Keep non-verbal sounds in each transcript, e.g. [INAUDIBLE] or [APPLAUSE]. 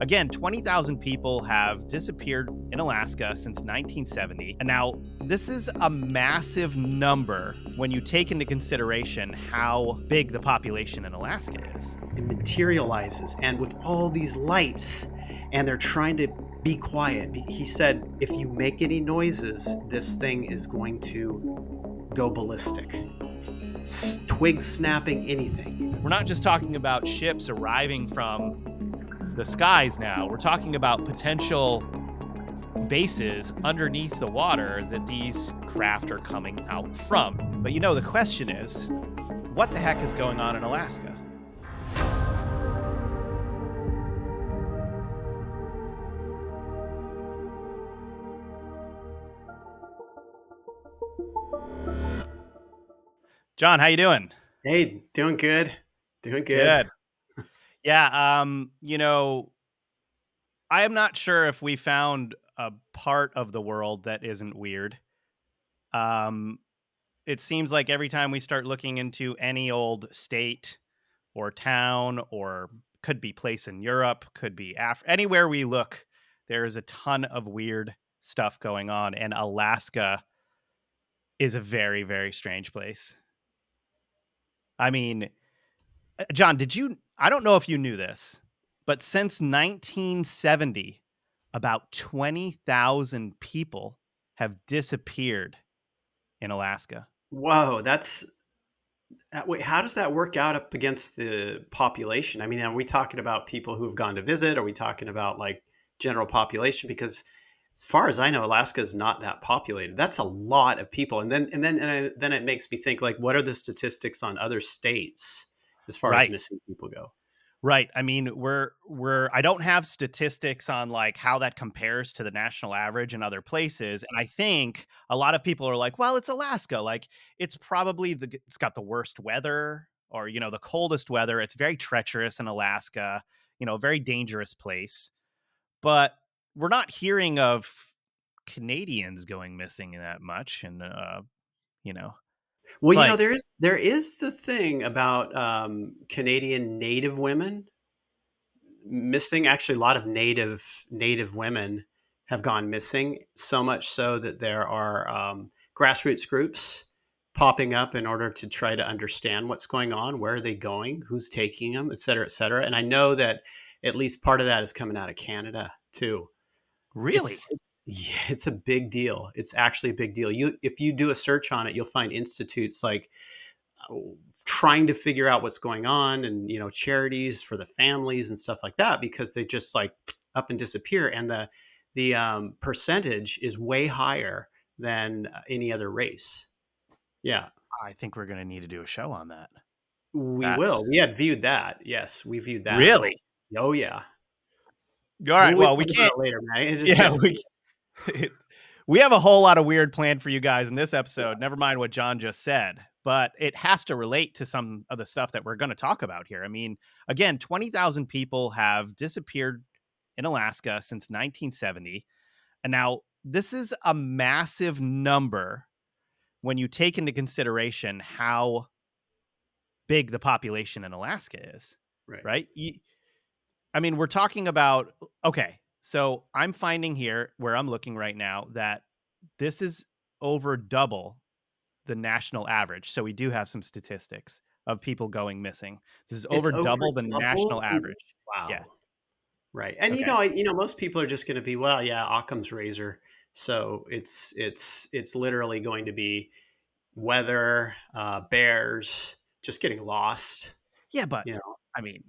Again, 20,000 people have disappeared in Alaska since 1970. And now, this is a massive number when you take into consideration how big the population in Alaska is. It materializes, and with all these lights, and they're trying to be quiet. He said, if you make any noises, this thing is going to go ballistic. S- twigs snapping, anything. We're not just talking about ships arriving from the skies now. We're talking about potential bases underneath the water that these craft are coming out from. But you know, the question is what the heck is going on in Alaska? John, how you doing? Hey, doing good. Doing good. Good. Yeah, um, you know, I am not sure if we found a part of the world that isn't weird. Um, it seems like every time we start looking into any old state or town or could be place in Europe, could be Af- anywhere we look, there is a ton of weird stuff going on and Alaska is a very very strange place. I mean, uh, John, did you? I don't know if you knew this, but since 1970, about 20,000 people have disappeared in Alaska. Whoa, that's uh, wait. How does that work out up against the population? I mean, are we talking about people who have gone to visit? Are we talking about like general population? Because as far as I know, Alaska is not that populated. That's a lot of people. And then and then and I, then it makes me think like, what are the statistics on other states as far right. as missing people go? Right. I mean, we're we're I don't have statistics on like how that compares to the national average in other places. And I think a lot of people are like, well, it's Alaska. Like it's probably the it's got the worst weather or you know, the coldest weather. It's very treacherous in Alaska, you know, very dangerous place. But we're not hearing of Canadians going missing that much, and uh, you know. Well, you like, know, there is there is the thing about um, Canadian Native women missing. Actually, a lot of Native Native women have gone missing. So much so that there are um, grassroots groups popping up in order to try to understand what's going on, where are they going, who's taking them, et cetera, et cetera. And I know that at least part of that is coming out of Canada too. Really? It's, it's, yeah, it's a big deal. It's actually a big deal. You, if you do a search on it, you'll find institutes like uh, trying to figure out what's going on, and you know, charities for the families and stuff like that, because they just like up and disappear, and the the um, percentage is way higher than uh, any other race. Yeah, I think we're going to need to do a show on that. We That's... will. We had viewed that. Yes, we viewed that. Really? Oh yeah. All right. Well, well we can't later, man. It's [LAUGHS] just, yeah, we, [LAUGHS] we have a whole lot of weird planned for you guys in this episode. Never mind what John just said, but it has to relate to some of the stuff that we're going to talk about here. I mean, again, twenty thousand people have disappeared in Alaska since 1970, and now this is a massive number when you take into consideration how big the population in Alaska is. Right. Right. You, I mean, we're talking about okay. So I'm finding here where I'm looking right now that this is over double the national average. So we do have some statistics of people going missing. This is over, over double the national average. Wow. Yeah. Right. And okay. you know, you know, most people are just going to be, well, yeah, Occam's razor. So it's it's it's literally going to be weather, uh, bears, just getting lost. Yeah, but you know, I mean,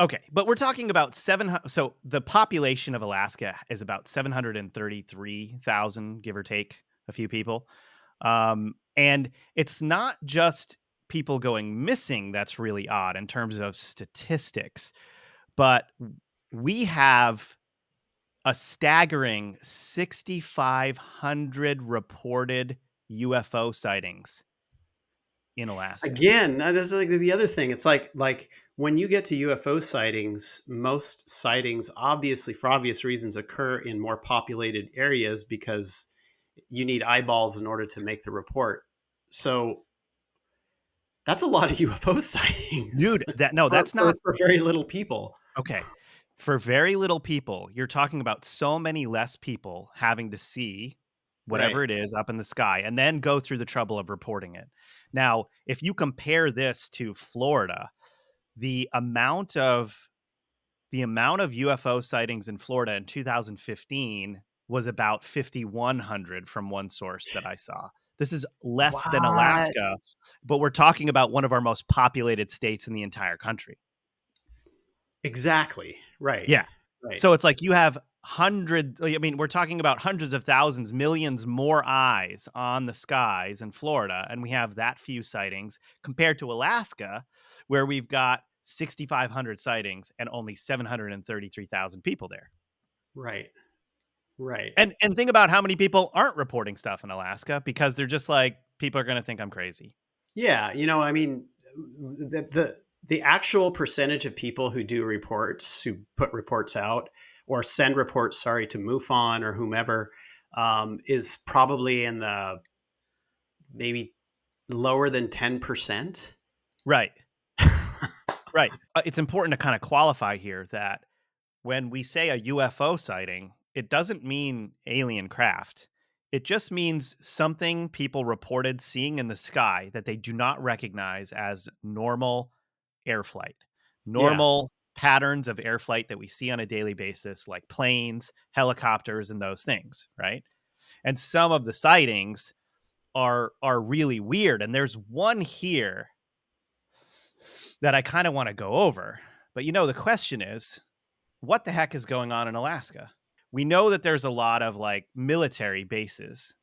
Okay, but we're talking about seven. So the population of Alaska is about seven hundred and thirty-three thousand, give or take a few people, um, and it's not just people going missing that's really odd in terms of statistics, but we have a staggering sixty-five hundred reported UFO sightings in Alaska. Again, that's like the other thing. It's like like when you get to UFO sightings, most sightings, obviously for obvious reasons, occur in more populated areas because you need eyeballs in order to make the report. So that's a lot of [LAUGHS] UFO sightings, dude. That no, [LAUGHS] for, that's not for, for very little people. Okay, For very little people, you're talking about so many less people having to see Right. whatever it is up in the sky and then go through the trouble of reporting it. Now, if you compare this to Florida, the amount of the amount of UFO sightings in Florida in 2015 was about 5,100 from one source that I saw. This is less than Alaska, but we're talking about one of our most populated states in the entire country. Exactly. Right. Yeah. Right. So it's like you have hundred I mean, we're talking about hundreds of thousands, millions more eyes on the skies in Florida, and we have that few sightings compared to Alaska, where we've got 6,500 sightings and only 733,000 people there. Right. Right. And and think about how many people aren't reporting stuff in Alaska because they're just like people are going to think I'm crazy. Yeah, you know, I mean, the the the actual percentage of people who do reports, who put reports out or send reports, sorry, to MUFON or whomever, um, is probably in the maybe lower than ten percent. Right. Right. [LAUGHS] Uh, it's important to kind of qualify here that when we say a UFO sighting, it doesn't mean alien craft. It just means something people reported seeing in the sky that they do not recognize as normal air flight, Yeah, normal patterns of air flight that we see on a daily basis, like planes, helicopters, and those things, right? And some of the sightings are are really weird. And there's one here that I kind of want to go over. But you know, the question is, what the heck is going on in Alaska? We know that there's a lot of like military bases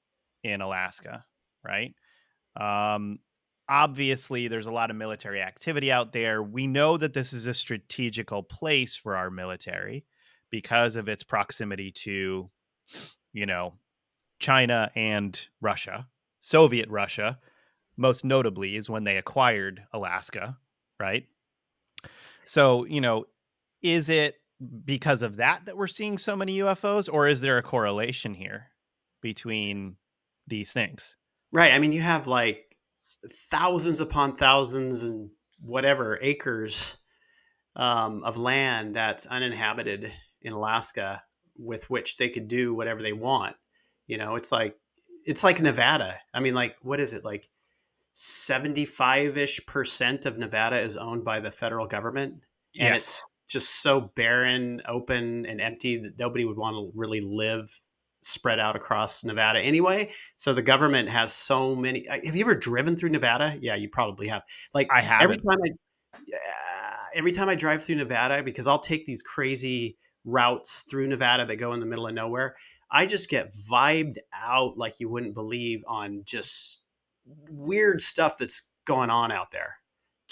in Alaska, right? Um, obviously, there's a lot of military activity out there. We know that this is a strategical place for our military because of its proximity to, you know, China and Russia. Soviet Russia, most notably, is when they acquired Alaska, right? So, you know, is it because of that that we're seeing so many UFOs, or is there a correlation here between these things? right. I mean, you have like thousands upon thousands and whatever acres um, of land that's uninhabited in Alaska, with which they could do whatever they want. You know, it's like it's like Nevada. I mean, like what is it like? 75-ish percent of Nevada is owned by the federal government and Yeah, it's just so barren, open and empty that nobody would want to really live spread out across Nevada anyway. So the government has so many Have you ever driven through Nevada? Yeah, you probably have. Like I haven't. time I yeah, every time I drive through Nevada because I'll take these crazy routes through Nevada that go in the middle of nowhere. I just get vibed out like you wouldn't believe on just weird stuff that's going on out there.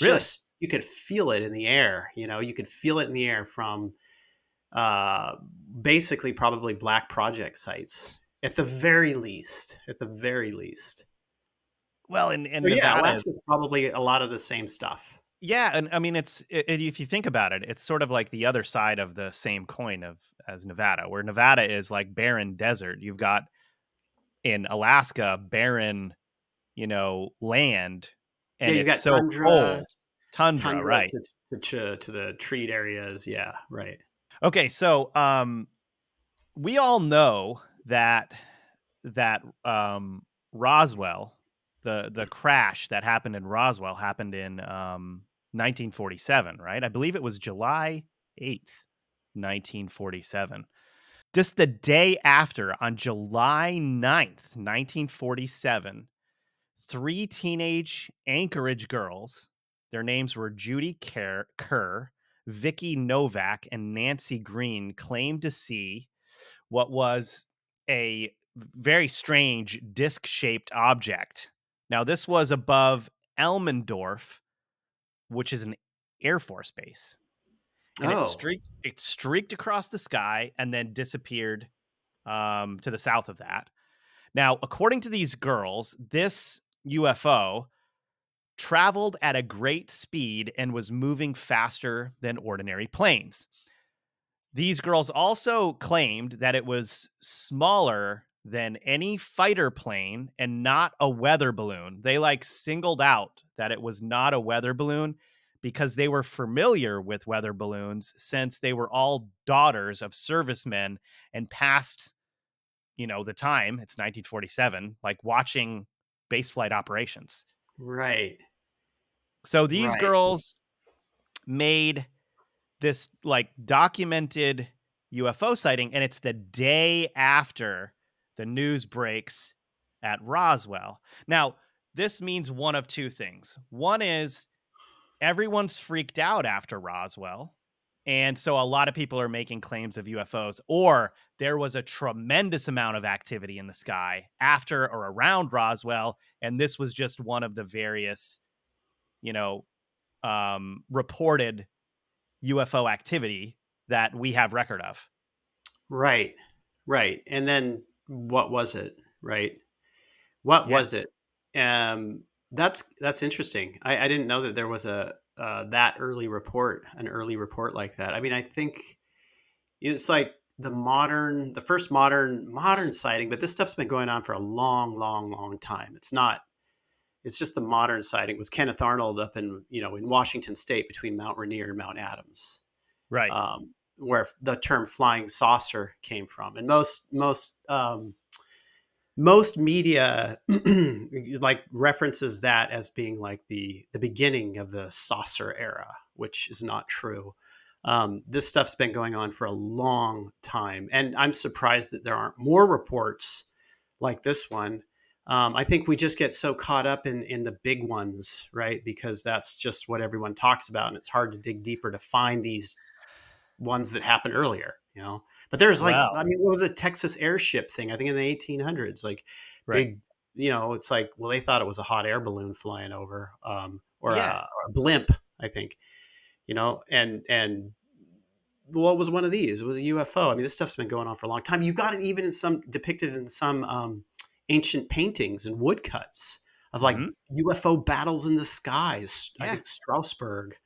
Really? Just you could feel it in the air. You know, you could feel it in the air from uh, basically probably black project sites at the very least. At the very least. Well, and, So yeah, Nevada is probably a lot of the same stuff. yeah, and I mean it's i if you think about it, it's sort of like the other side of the same coin of as Nevada, where Nevada is like barren desert. You've got in Alaska barren, you know, land, and you it's so tundra, cold, tundra, tundra right? to to, to, to the treat areas. Yeah, right. Okay, so um, we all know that that um, Roswell, the the crash that happened in Roswell happened in um, 1947, right? I believe it was July 8th, 1947. Just the day after, on July 9th, 1947, three teenage Anchorage girls, their names were Judy Kerr, Kerr Vicky Novak, and Nancy Green, claimed to see what was a very strange disc shaped object. Now, this was above Elmendorf, which is an Air Force base. And it Oh, streaked it streaked across the sky and then disappeared um, to the south of that. Now, according to these girls, this UFO traveled at a great speed and was moving faster than ordinary planes. These girls also claimed that it was smaller than any fighter plane and not a weather balloon. They like singled out that it was not a weather balloon because they were familiar with weather balloons since they were all daughters of servicemen and past you know the time it's 1947 like watching base flight operations Right. so these Right. girls made this like documented UFO sighting, and it's the day after the news breaks at Roswell. Now, this means one of two things. One is everyone's freaked out after Roswell. And so a lot of people are making claims of UFOs, or there was a tremendous amount of activity in the sky after or around Roswell. And this was just one of the various, you know, um, reported UFO activity that we have record of. Right. Right. And then what was it? Right. What Yeah. was it? Um, that's that's interesting. I, I didn't know that there was a uh, that early report, an early report like that. I mean, I think it's like the modern, the first modern modern sighting, but this stuff's been going on for a long, long, long time. It's not. It's just the modern sighting was Kenneth Arnold up in you know in Washington State between Mount Rainier and Mount Adams Right. um, where the term flying saucer came from. And most most um, most media [CLEARS THROAT] like references that as being like the the beginning of the saucer era, which is not true. Um, this stuff's been going on for a long time, and I'm surprised that there aren't more reports like this one. Um, I think we just get so caught up in in the big ones, right? Because that's just what everyone talks about, and it's hard to dig deeper to find these ones that happened earlier, you know. But there's like, Wow. I mean, what was a Texas airship thing? I think in the 1800s, like Right. big, you know, it's like, well, they thought it was a hot air balloon flying over, um, or, Yeah. a, or a blimp, I think, you know, and and what was one of these? It was a UFO. I mean, this stuff's been going on for a long time. You got it even in some depicted in some um, ancient paintings and woodcuts of like Mhm. UFO battles in the skies. I think Strasbourg.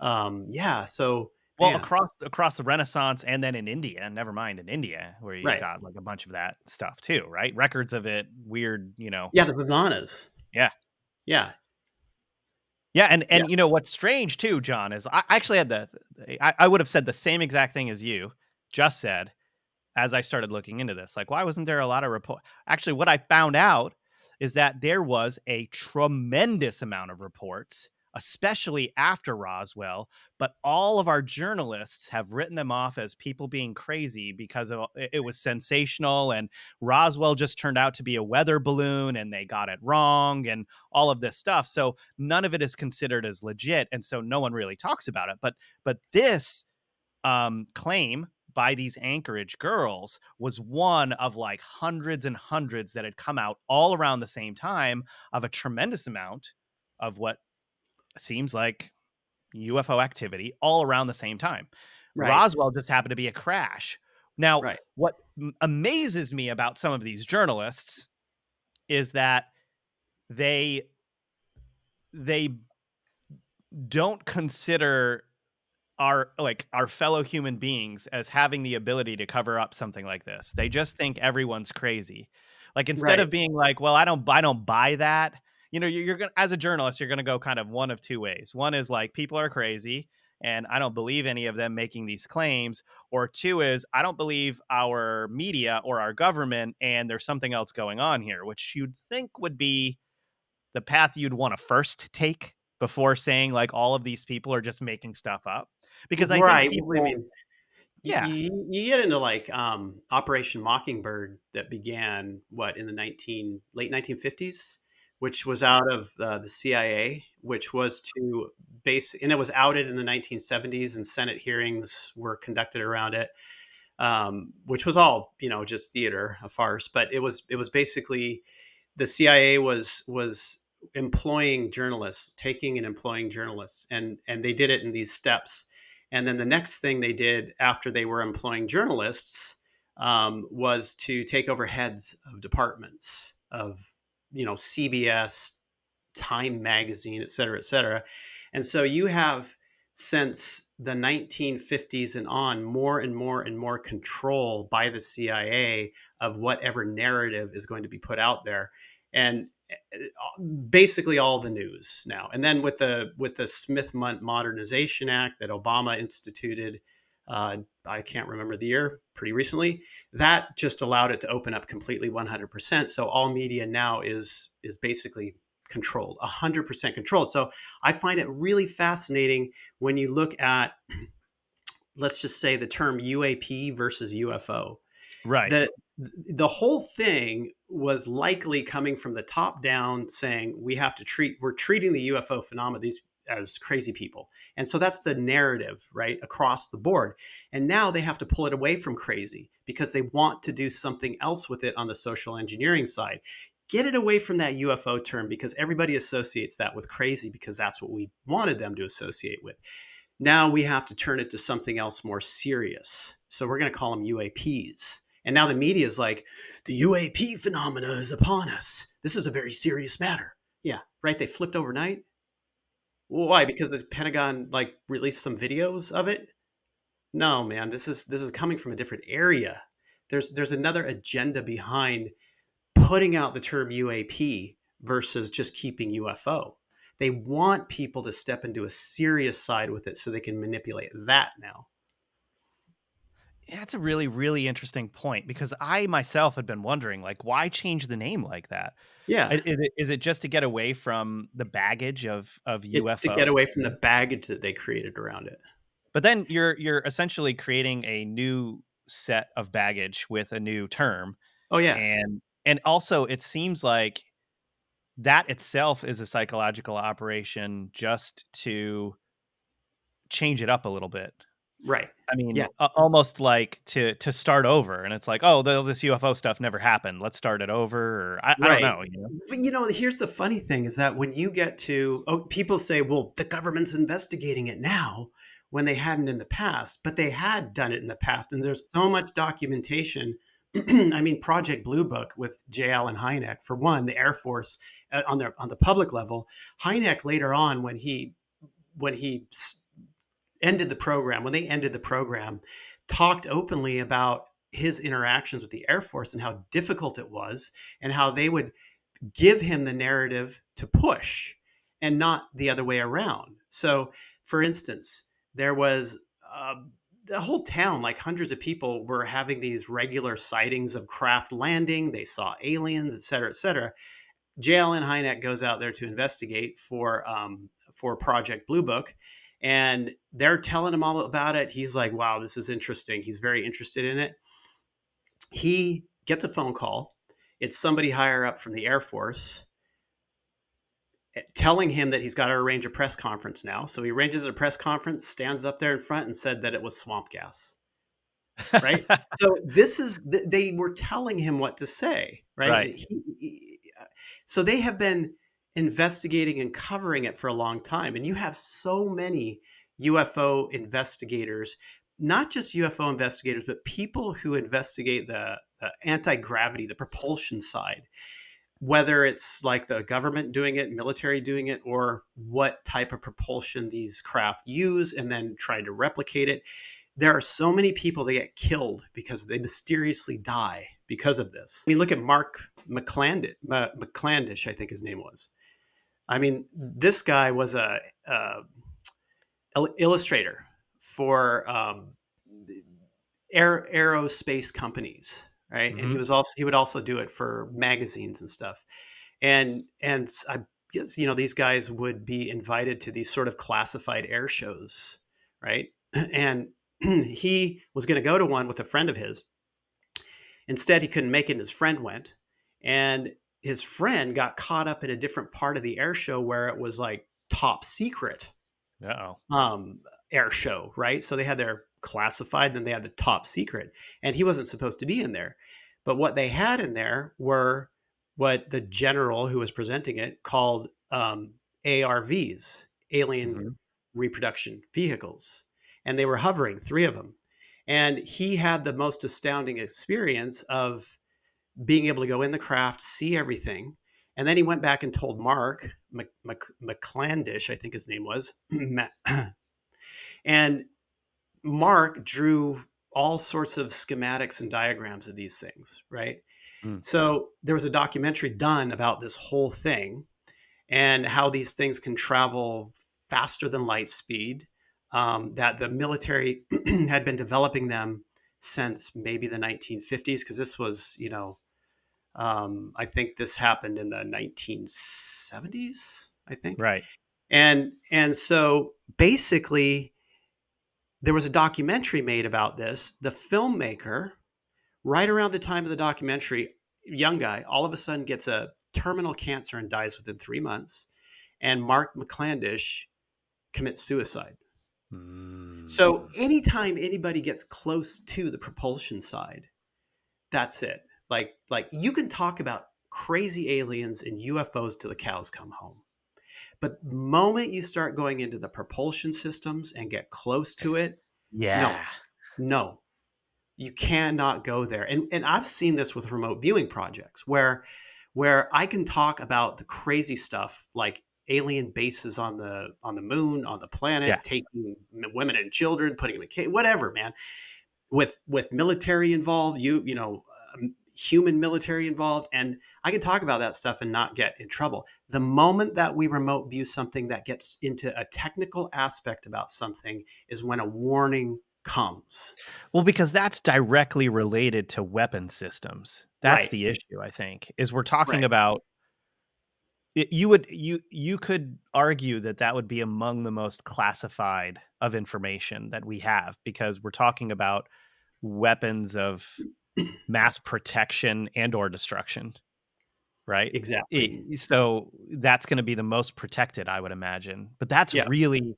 Um, yeah. So Well, man, across across the Renaissance and then in India, never mind in India, where you Right. got like a bunch of that stuff too, right? Records of it, weird, you know. Yeah, the Vimanas. Yeah. Yeah. Yeah, and and Yeah. you know what's strange too, John, is I I actually had the I, I would have said the same exact thing as you just said as I started looking into this. Like, why wasn't there a lot of report? Actually, what I found out is that there was a tremendous amount of reports, especially after Roswell. But all of our journalists have written them off as people being crazy because of, it was sensational and Roswell just turned out to be a weather balloon and they got it wrong and all of this stuff. So none of it is considered as legit, and so no one really talks about it. But but this um, claim by these Anchorage girls was one of like hundreds and hundreds that had come out all around the same time of a tremendous amount of what seems like UFO activity all around the same time. Right. Roswell just happened to be a crash. Now, Right. what amazes me about some of these journalists is that they they don't consider our like our fellow human beings as having the ability to cover up something like this. They just think everyone's crazy. Like instead of being like, well, I don't I don't buy that. You know, you're, you're gonna as a journalist, you're gonna go kind of one of two ways. One is like people are crazy and I don't believe any of them making these claims. Or two is I don't believe our media or our government and there's something else going on here, which you'd think would be the path you'd want to first take before saying like all of these people are just making stuff up because i right. think Well, I mean, Yeah. You, you get into like um, Operation Mockingbird that began what in the nineteen late nineteen fifties, which was out of uh, the CIA, which was to base, and it was outed in the nineteen seventies, and Senate hearings were conducted around it, um, which was all you know just theater, a farce. But it was it was basically the CIA was was employing journalists, taking and employing journalists, and and they did it in these steps. And then the next thing they did after they were employing journalists um, was to take over heads of departments of you know CBS, Time Magazine, et cetera, et cetera. And so you have since the 1950s and on more and more and more control by the CIA of whatever narrative is going to be put out there. And eh, eh, basically all the news now. And then with the with the Smith Modernization Act that Obama instituted, uh, I can't remember the year, pretty recently, that just allowed it to open up completely 100%. So all media now is is basically controlled, 100% controlled. So I find it really fascinating when you look at [CLEARS THROAT] let's just say the term UAP versus UFO. Right. The the whole thing was likely coming from the top down saying we have to treat we're treating the UFO phenomena these as crazy people. And so that's the narrative, right, across the board. And now they have to pull it away from crazy because they want to do something else with it on the social engineering side. Get it away from that UFO term because everybody associates that with crazy because that's what we wanted them to associate with. Now we have to turn it to something else more serious. So we're going to call them UAPs. And now the media is like, the UAP phenomena is upon us. This is a very serious matter. Yeah, right. They flipped overnight. Why? Because the Pentagon like released some videos of it. No, man, this is this is coming from a different area. There's there's another agenda behind putting out the term UAP versus just keeping UFO. They want people to step into a serious side with it so they can manipulate that now. That's a really, really interesting point because I myself had been wondering, like, why change the name like that? Yeah, is it, is it just to get away from the baggage of of UFO? It's to get away from the baggage that they created around it. But then you're you're essentially creating a new set of baggage with a new term. Oh yeah, and and also it seems like that itself is a psychological operation just to change it up a little bit. Right. I mean, yeah. almost like to to start over, and it's like, oh, the, this UFO stuff never happened. Let's start it over. Or I, right. I don't know. You know. But you know, here's the funny thing: is that when you get to, oh, people say, well, the government's investigating it now when they hadn't in the past, but they had done it in the past, and there's so much documentation. [CLEARS THROAT] I mean, Project Blue Book with J. Allen Hynek, for one, the Air Force uh, on the on the public level. Hynek later on, when he when he ended the program, when they ended the program, talked openly about his interactions with the Air Force and how difficult it was, and how they would give him the narrative to push and not the other way around. So, for instance, there was uh, the whole town, like hundreds of people, were having these regular sightings of craft landing. They saw aliens, et cetera, et cetera. J. Allen Hynek goes out there to investigate for um, for Project Blue Book, and they're telling him all about it. He's like, wow, this is interesting. He's very interested in it. He gets a phone call. It's somebody higher up from the Air Force eh, telling him that he's got to arrange a press conference now. So he arranges a press conference, stands up there in front, and said that it was swamp gas. Right. [LAUGHS] so this is, they were telling him what to say. Right. right. He, he, uh, so they have been investigating and covering it for a long time. And you have so many UFO investigators, not just UFO investigators, but people who investigate the, the anti gravity, the propulsion side, whether it's like the government doing it, military doing it, or what type of propulsion these craft use and then try to replicate it. There are so many people that get killed because they mysteriously die because of this. I mean, look at Mark McClandish, McClandish, I think his name was. I mean, this guy was a, a illustrator for um, air, aerospace companies, right? Mm-hmm. And he mm-hmm. was also he would also do it for magazines and stuff. And and I guess you know these guys would be invited to these sort of classified air shows, right? [CLEARS THROAT] And [CLEARS THROAT] he was going to go to one with a friend of his. Instead, he couldn't make it. And his friend went, and his friend got caught up in a different part of the air show where it was like top secret Uh-oh. um air show right so they had their classified then they had the top secret and he wasn't supposed to be in there but what they had in there were what the general who was presenting it called um, arvs alien mm-hmm. reproduction vehicles and they were hovering three of them and he had the most astounding experience of being able to go in the craft, see everything. And then he went back and told Mark Mc, Mc, McClandish, I think his name was, [CLEARS THROAT] [CLEARS THROAT] and Mark drew all sorts of schematics and diagrams of these things, right? Mm. So there was a documentary done about this whole thing and how these things can travel faster than light speed. Um, that the military [CLEARS THROAT] had been developing them since maybe the 1950s, because this was, you know, um, I think this happened in the 1970s. I think, Right. and and so basically, there was a documentary made about this. The filmmaker, right around the time of the documentary, young guy, all of a sudden gets a terminal cancer and dies within three months. And Mark McClandish commits suicide. Mm. So anytime anybody gets close to the propulsion side, that's it. Like like you can talk about crazy aliens and UFOs till the cows come home. But the moment you start going into the propulsion systems and get close to it, yeah. no, you cannot go there. And and I've seen this with remote viewing projects where where I can talk about the crazy stuff like alien bases on the on the moon, on the planet, Yeah. taking women and children, putting them in cage, whatever, man. With with military involved, you you know, human military involved, and I can talk about that stuff and not get in trouble. The moment that we remote view something that gets into a technical aspect about something is when a warning comes. Well, because that's directly related to weapon systems. That's Right. the issue, I think, is we're talking Right. about it, you would you you could argue that that would be among the most classified of information that we have because we're talking about weapons of mass protection and or destruction, right? Exactly. So that's going to be the most protected, I would imagine. But that's Yeah. really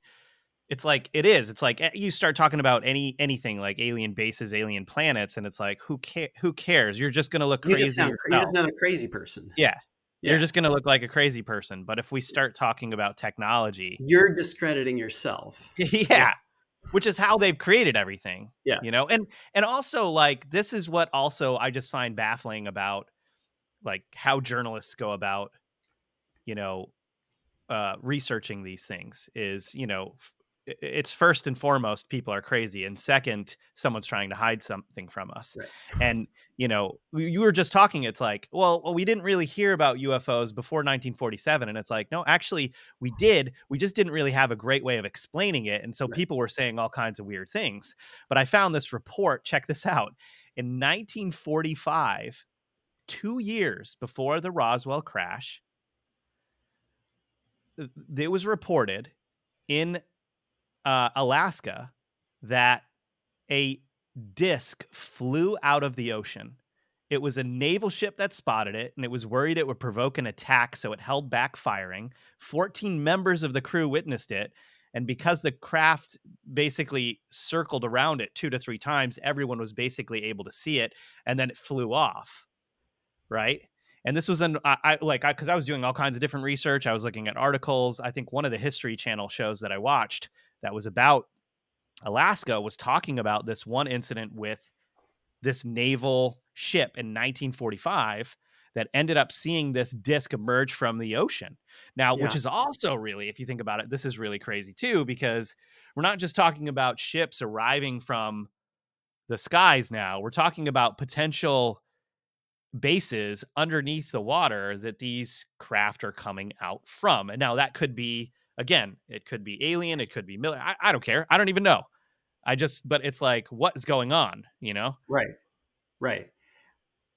it's like it is. It's like eh, you start talking about any anything like alien bases, alien planets, and it's like who ca- who cares? You're just going to look You crazy. just sound you're just another crazy person. Yeah. Yeah. You're just going to look like a crazy person. But if we start talking about technology, You're discrediting yourself. [LAUGHS] yeah, which is how they've created everything. Yeah. You know, and and also like this is what also I just find baffling about like how journalists go about, you know, uh researching these things is, you know, it's first and foremost people are crazy and second someone's trying to hide something from us Right. and you know you were just talking it's like well, well we didn't really hear about ufos before 1947 and it's like no actually we did we just didn't really have a great way of explaining it and so Right. people were saying all kinds of weird things but i found this report check this out in 1945 two years before the roswell crash it was reported in uh, alaska that a disc flew out of the ocean. It was a naval ship that spotted it, and it was worried it would provoke an attack, so it held back firing. 14 members of the crew witnessed it. And because the craft basically circled around it two to three times, everyone was basically able to see it, and then it flew off. Right. And this was an I, I like I because I was doing all kinds of different research. I was looking at articles. I think one of the History Channel shows that I watched that was about Alaska was talking about this one incident with this naval ship in 1945 that ended up seeing this disc emerge from the ocean. Now, which is also really, if you think about it, this is really crazy too, because we're not just talking about ships arriving from the skies now, we're talking about potential bases underneath the water that these craft are coming out from. And now that could be, again, it could be alien, it could be mil- I, I don't care. I don't even know. I just, but it's like, what is going on? You know? Right. Right.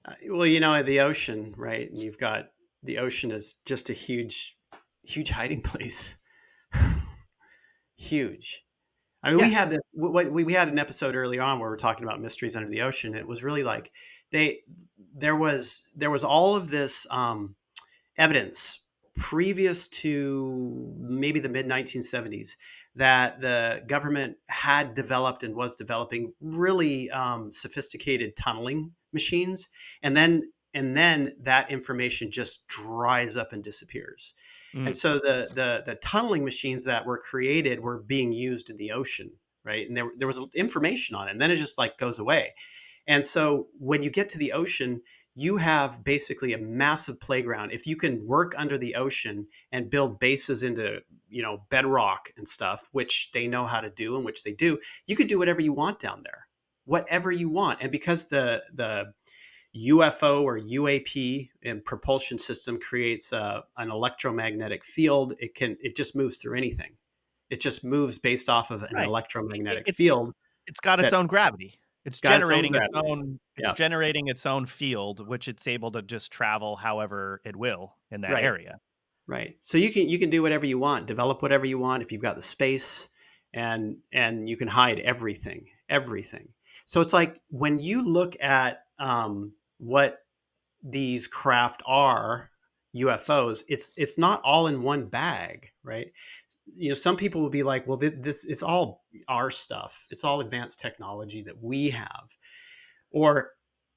Uh, well, you know, the ocean, right? And you've got the ocean is just a huge, huge hiding [LAUGHS] place. huge. I mean, we had this. What we, we had an episode early on where we are talking about mysteries under the ocean. It was really like they there was there was all of this um, evidence previous to maybe the mid 1970s that the government had developed and was developing really um, sophisticated tunneling machines and then and then that information just dries up and disappears. Mm. and so the, the the tunneling machines that were created were being used in the ocean right? And there, there was information on it and then it just like goes away. And so when you get to the ocean you have basically a massive playground if you can work under the ocean and build bases into you know bedrock and stuff which they know how to do and which they do you could do whatever you want down there whatever you want and because the the UFO or UAP and propulsion system creates a, an electromagnetic field. It can it just moves through anything. It just moves based off of an Right. electromagnetic it's- field. It's got its That- own gravity. It's got its own generating its own. It's Yeah. generating its own field, which it's able to just travel however it will in that Right. area. Right. So you can you can do whatever you want, develop whatever you want if you've got the space and and you can hide everything, everything. So it's like when you look at um, what these craft are, UFOs, it's it's not all in one bag, right? You know, some people will be like, well, thi- this it's all our stuff. It's all advanced technology that we have, or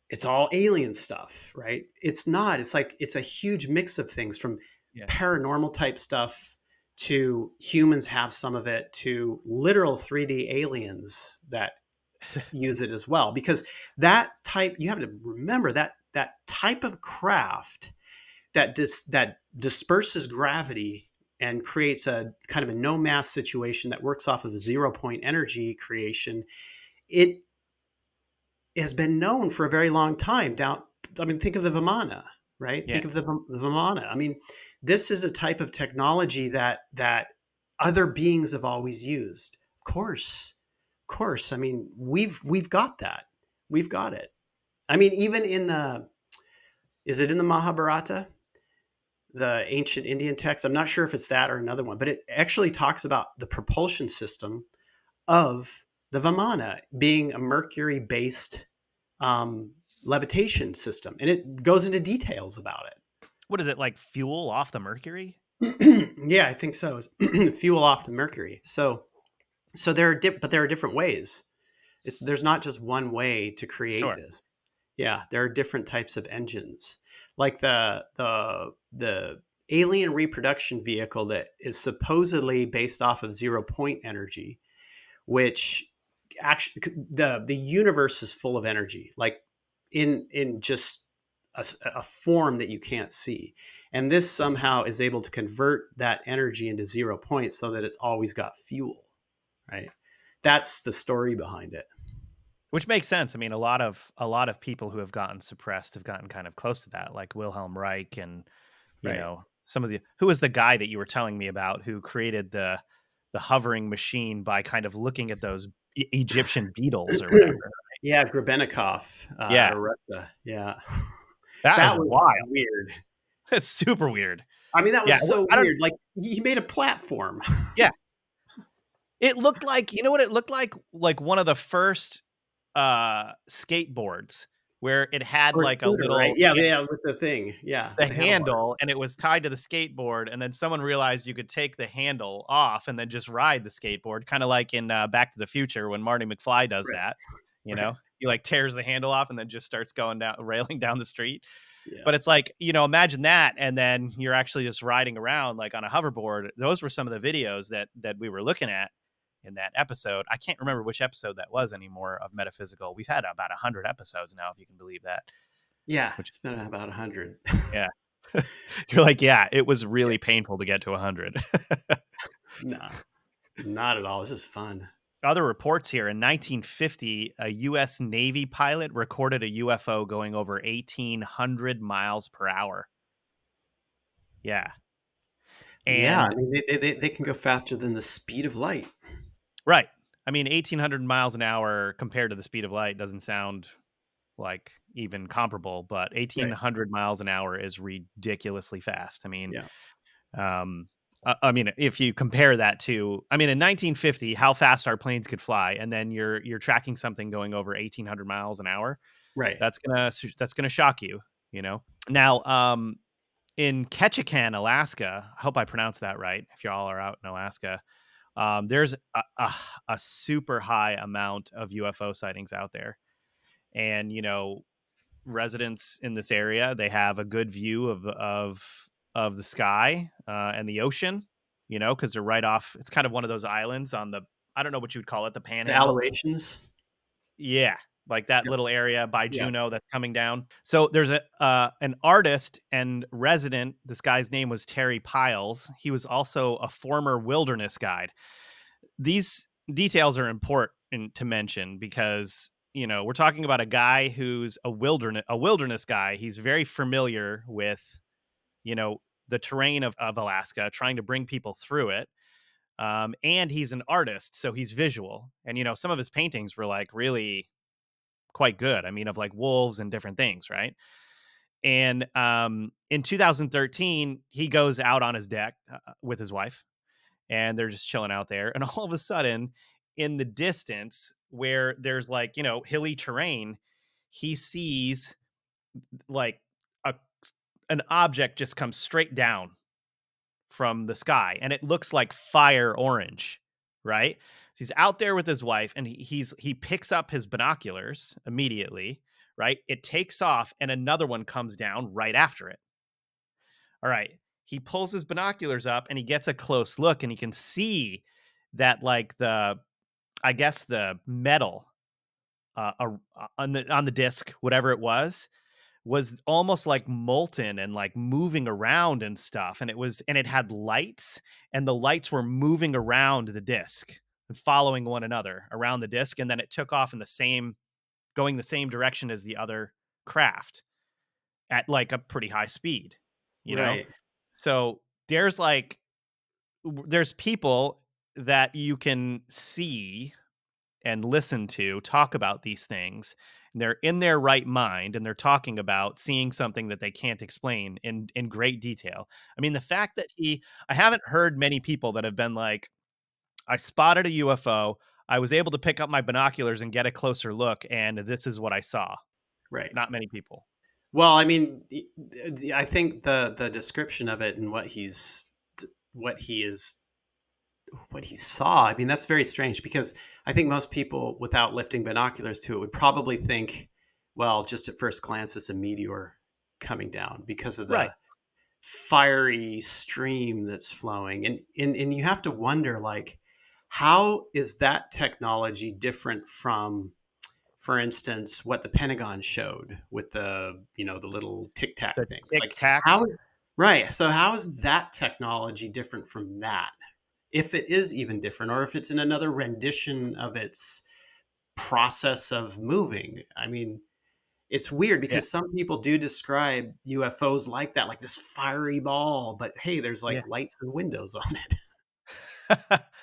it's all alien stuff, right? It's not. It's like it's a huge mix of things from Yeah. paranormal type stuff to humans have some of it to literal 3D aliens that [LAUGHS] use it as well because that type you have to remember that that type of craft that dis, that disperses gravity and creates a kind of a no mass situation that works off of a zero point energy creation it has been known for a very long time down i mean think of the vimana right? Think of the, the vimana. I mean this is a type of technology that that other beings have always used. Of course of course. I mean we've we've got that. We've got it. I mean even in the is it in the mahabharata the ancient indian text i'm not sure if it's that or another one but it actually talks about the propulsion system of the vimana being a mercury based um, levitation system and it goes into details about it What is it like? Fuel off the Mercury? [CLEARS THROAT] yeah, I think so. It's [CLEARS THROAT] fuel off the mercury. So, so there are, di- but there are different ways. It's there's not just one way to create Sure. this. Yeah, there are different types of engines, like the the the alien reproduction vehicle that is supposedly based off of zero point energy, which actually the the universe is full of energy, like in in just a form that you can't see. And this somehow is able to convert that energy into zero points so that it's always got fuel right? That's the story behind it Which makes sense. I mean, a lot of a lot of people who have gotten suppressed have gotten kind of close to that, like Wilhelm Reich and you Right. know some of the who was the guy that you were telling me about who created the the hovering machine by kind of looking at those E- Egyptian beetles or whatever. [CLEARS THROAT] yeah Grebennikov uh, Yeah. out yeah [LAUGHS] That, that was wild. weird [LAUGHS] It's super weird. i mean that was Yeah, so weird like he made a platform yeah. [LAUGHS] It looked like you know what it looked like? Like one of the first uh skateboards where it had Or like a little right? yeah yeah with the thing yeah the handlebar. handle and it was tied to the skateboard and then someone realized you could take the handle off and then just ride the skateboard kind of like in uh, back to the future when marty mcfly does Right. that you Right. know he like tears the handle off and then just starts going down railing down the street Yeah. but it's like you know imagine that and then you're actually just riding around like on a hoverboard those were some of the videos that that we were looking at in that episode. I can't remember which episode that was anymore of metaphysical. We've had about 100 episodes now if you can believe that. Yeah which- it's been about 100 yeah. [LAUGHS] you're like yeah it was really painful to get to 100 [LAUGHS] no [LAUGHS] not at all. This is fun. Other reports here. In 1950 a u.s navy pilot recorded a ufo going over 1800 miles per hour. Yeah. And yeah I mean, they, they, they can go faster than the speed of light right i mean 1800 miles an hour compared to the speed of light doesn't sound like even comparable but 1800 miles an hour is ridiculously fast i mean Yeah. um I- I mean, if you compare that to, I mean, in 1950, how fast our planes could fly, and then you're you're tracking something going over 1,800 miles an hour, right that's gonna that's gonna shock you, you know. Now, um, in Ketchikan, Alaska, I hope I pronounced that right. If y'all are out in Alaska, um, there's a, a, a super high amount of UFO sightings out there, and you know, residents in this area they have a good view of of of the sky uh, and the ocean, you know, because they're right off. It's kind of one of those islands on the I don't know what you would call it, the the panhandle. Aleutians Yeah, like that Yep. little area by. Juneau that's coming down. So there's a uh, an artist and resident. This guy's name was Terry Piles. He was also a former wilderness guide. These details are important to mention because you know, we're talking about a guy who's a wilderness a wilderness guy. He's very familiar with, you know, the terrain of, of Alaska, trying to bring people through it. Um, and he's an artist, so he's visual. And you know, some of his paintings were like really quite good. I mean, of like wolves and different things, right? And um, in 2013, he goes out on his deck uh, uh, with his wife, and they're just chilling out there. And [LAUGHS] all of a sudden, in the distance, where there's like you know hilly terrain, he sees like a an object just comes straight down from the sky, and it looks like fire orange, right? He's out there with his wife, and he, he's he picks up his binoculars immediately right? It takes off and another one comes down right after it. All right. He pulls his binoculars up and he gets a close look and he can see that like the I guess the metal uh, uh, on the on the disc, whatever it was, was almost like molten and like moving around and stuff. And it was and it had lights, and the lights were moving around the disc and following one another around the disc. And then it took off in the same going the same direction as the other craft at like a pretty high speed, you right. know? So there's like, there's people that you can see and listen to talk about these things. And they're in their right mind and they're talking about seeing something that they can't explain in in great detail. I mean, the fact that he I haven't heard many people that have been like, I spotted a UFO. I was able to pick up my binoculars and get a closer look, and this is what I saw. Right. Not many people. Well, I mean, I think the the description of it and what he's what he is what he saw. I mean, that's very strange because I think most people, without lifting binoculars to it, would probably think, well, just at first glance, it's a meteor coming down because of the right. fiery stream that's flowing, and and and you have to wonder, like, how is that technology different from, for instance, what the Pentagon showed with the you know the little tic tac things? Tic tac. Like how? Right. So how is that technology different from that? If it is even different, or if it's in another rendition of its process of moving. I mean, it's weird because yeah. some people do describe UFOs like that, like this fiery ball, but hey, there's like yeah. lights and windows on it. [LAUGHS]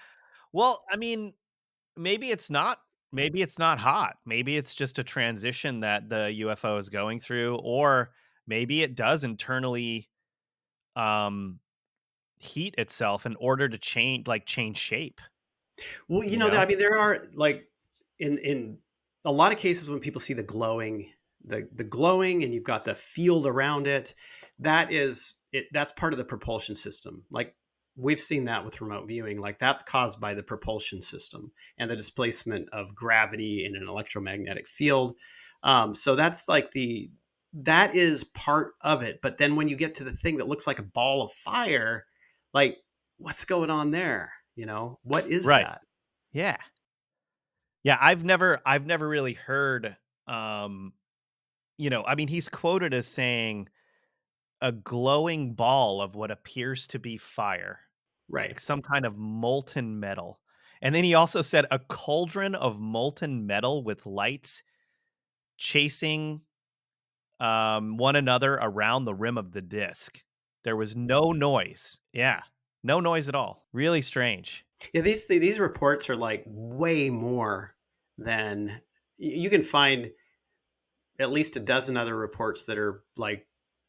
Well, I mean, maybe it's not maybe it's not hot. Maybe it's just a transition that the UFO is going through or maybe it does internally um heat itself in order to change like change shape. Well, you, you know, know? I mean there are like in in a lot of cases when people see the glowing the the glowing and you've got the field around it, that is it that's part of the propulsion system. Like we've seen that with remote viewing like that's caused by the propulsion system and the displacement of gravity in an electromagnetic field. Um, so that's like the that is part of it but then when you get to the thing that looks like a ball of fire like what's going on there you know? What is right. that? Yeah. Yeah i've never i've never really heard um you know i mean he's quoted as saying a glowing ball of what appears to be fire Right. Like some kind of molten metal. And then he also said a cauldron of molten metal with lights chasing um, one another around the rim of the disc. There was no noise. Yeah. No noise at all. Really strange. Yeah, these these reports are like way more than you can find at least a dozen other reports that are like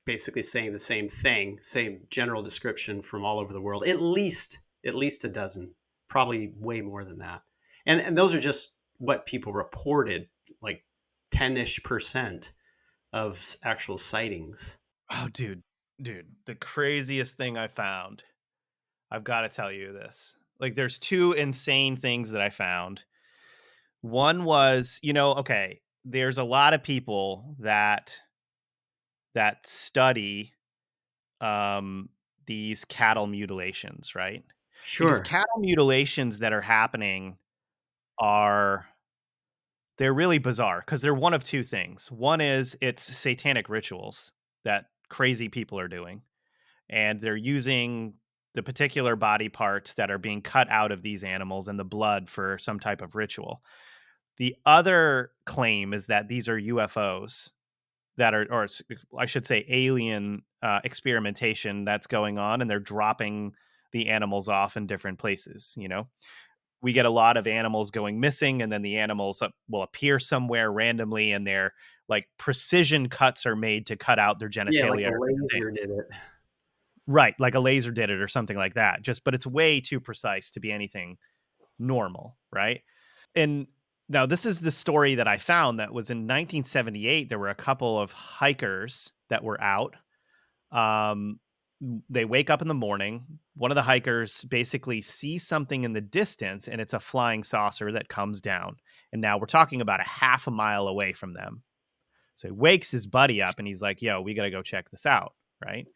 basically saying the same thing, same general description from all over the world. At least at least a dozen, probably way more than that. And and those are just what people reported, like 10ish percent of actual sightings. Oh, dude, dude, the craziest thing I found. I've got to tell you this. Like, there's two insane things that I found. One was, you know, okay, there's a lot of people that that study um, these cattle mutilations, right? Sure. Because cattle mutilations that are happening are they're really bizarre because they're one of two things. One is it's satanic rituals that crazy people are doing, and they're using the particular body parts that are being cut out of these animals and the blood for some type of ritual. The other claim is that these are UFOs that are, or I should say, alien uh, experimentation that's going on, and they're dropping the animals off in different places. You know, we get a lot of animals going missing, and then the animals will appear somewhere randomly, and they're like precision cuts are made to cut out their genitalia. Yeah, like a laser did it. Right, like a laser did it or something like that. Just, but it's way too precise to be anything normal, right? And now this is the story that I found that was in 1978. There were a couple of hikers that were out. Um, they wake up in the morning. One of the hikers basically sees something in the distance, and it's a flying saucer that comes down. And now we're talking about a half a mile away from them. So he wakes his buddy up, and he's like, "Yo, we got to go check this out." Right.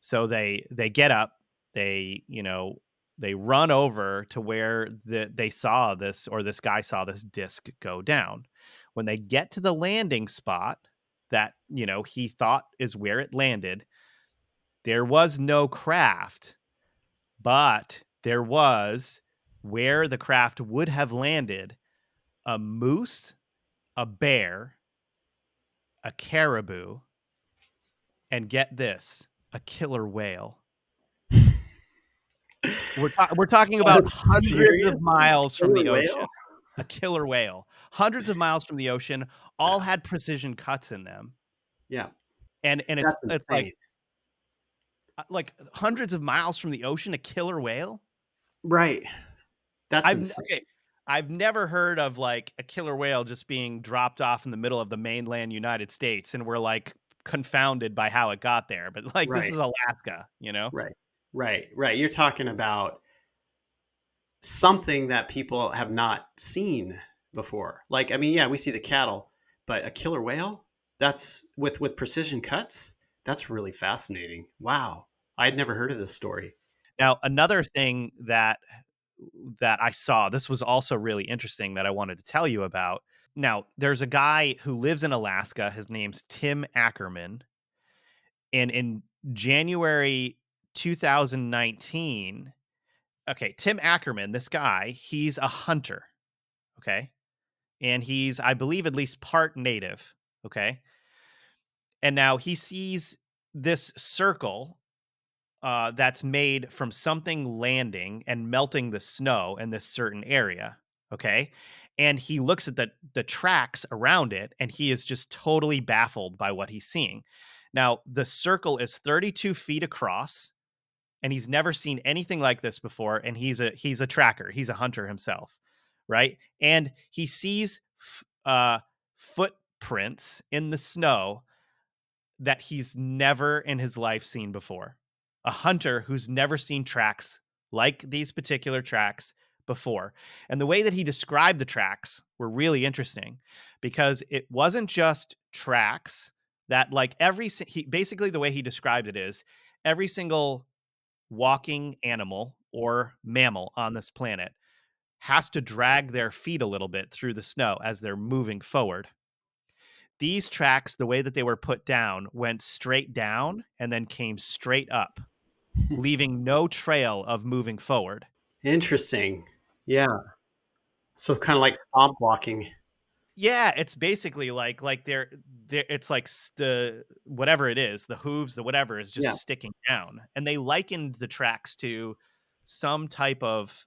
So they they get up. They you know they run over to where the, they saw this or this guy saw this disc go down. When they get to the landing spot that, you know, he thought is where it landed, there was no craft, but there was where the craft would have landed a moose, a bear, a caribou, and get this, a killer whale. We're, ta- we're talking about oh, hundreds serious? of miles from the ocean. Whale? A killer whale. Hundreds of miles from the ocean, all yeah. had precision cuts in them. Yeah. And and it's That's it's like uh, like hundreds of miles from the ocean, a killer whale. Right. That's I've, okay. I've never heard of like a killer whale just being dropped off in the middle of the mainland United States, and we're like confounded by how it got there. But like right. this is Alaska, you know? Right. Right, right. You're talking about something that people have not seen before. Like, I mean, yeah, we see the cattle, but a killer whale? That's with with precision cuts? That's really fascinating. Wow. I had never heard of this story. Now, another thing that that I saw, this was also really interesting that I wanted to tell you about. Now, there's a guy who lives in Alaska. His name's Tim Ackerman. And in January 2019, okay, Tim Ackerman, this guy, he's a hunter. Okay. And he's, I believe, at least part native. Okay. And now he sees this circle uh, that's made from something landing and melting the snow in this certain area. Okay. And he looks at the the tracks around it and he is just totally baffled by what he's seeing. Now, the circle is 32 feet across and he's never seen anything like this before and he's a he's a tracker he's a hunter himself right? And he sees uh footprints in the snow that he's never in his life seen before. A hunter who's never seen tracks like these particular tracks before. And the way that he described the tracks were really interesting because it wasn't just tracks that like every he basically the way he described it is every single walking animal or mammal on this planet has to drag their feet a little bit through the snow as they're moving forward. These tracks, the way that they were put down, went straight down and then came straight up, [LAUGHS] leaving no trail of moving forward. Interesting. Yeah. So kind of like stomp walking. Yeah, it's basically like like they're, they're it's like the whatever it is, the hooves, the whatever is just yeah. sticking down. And they likened the tracks to some type of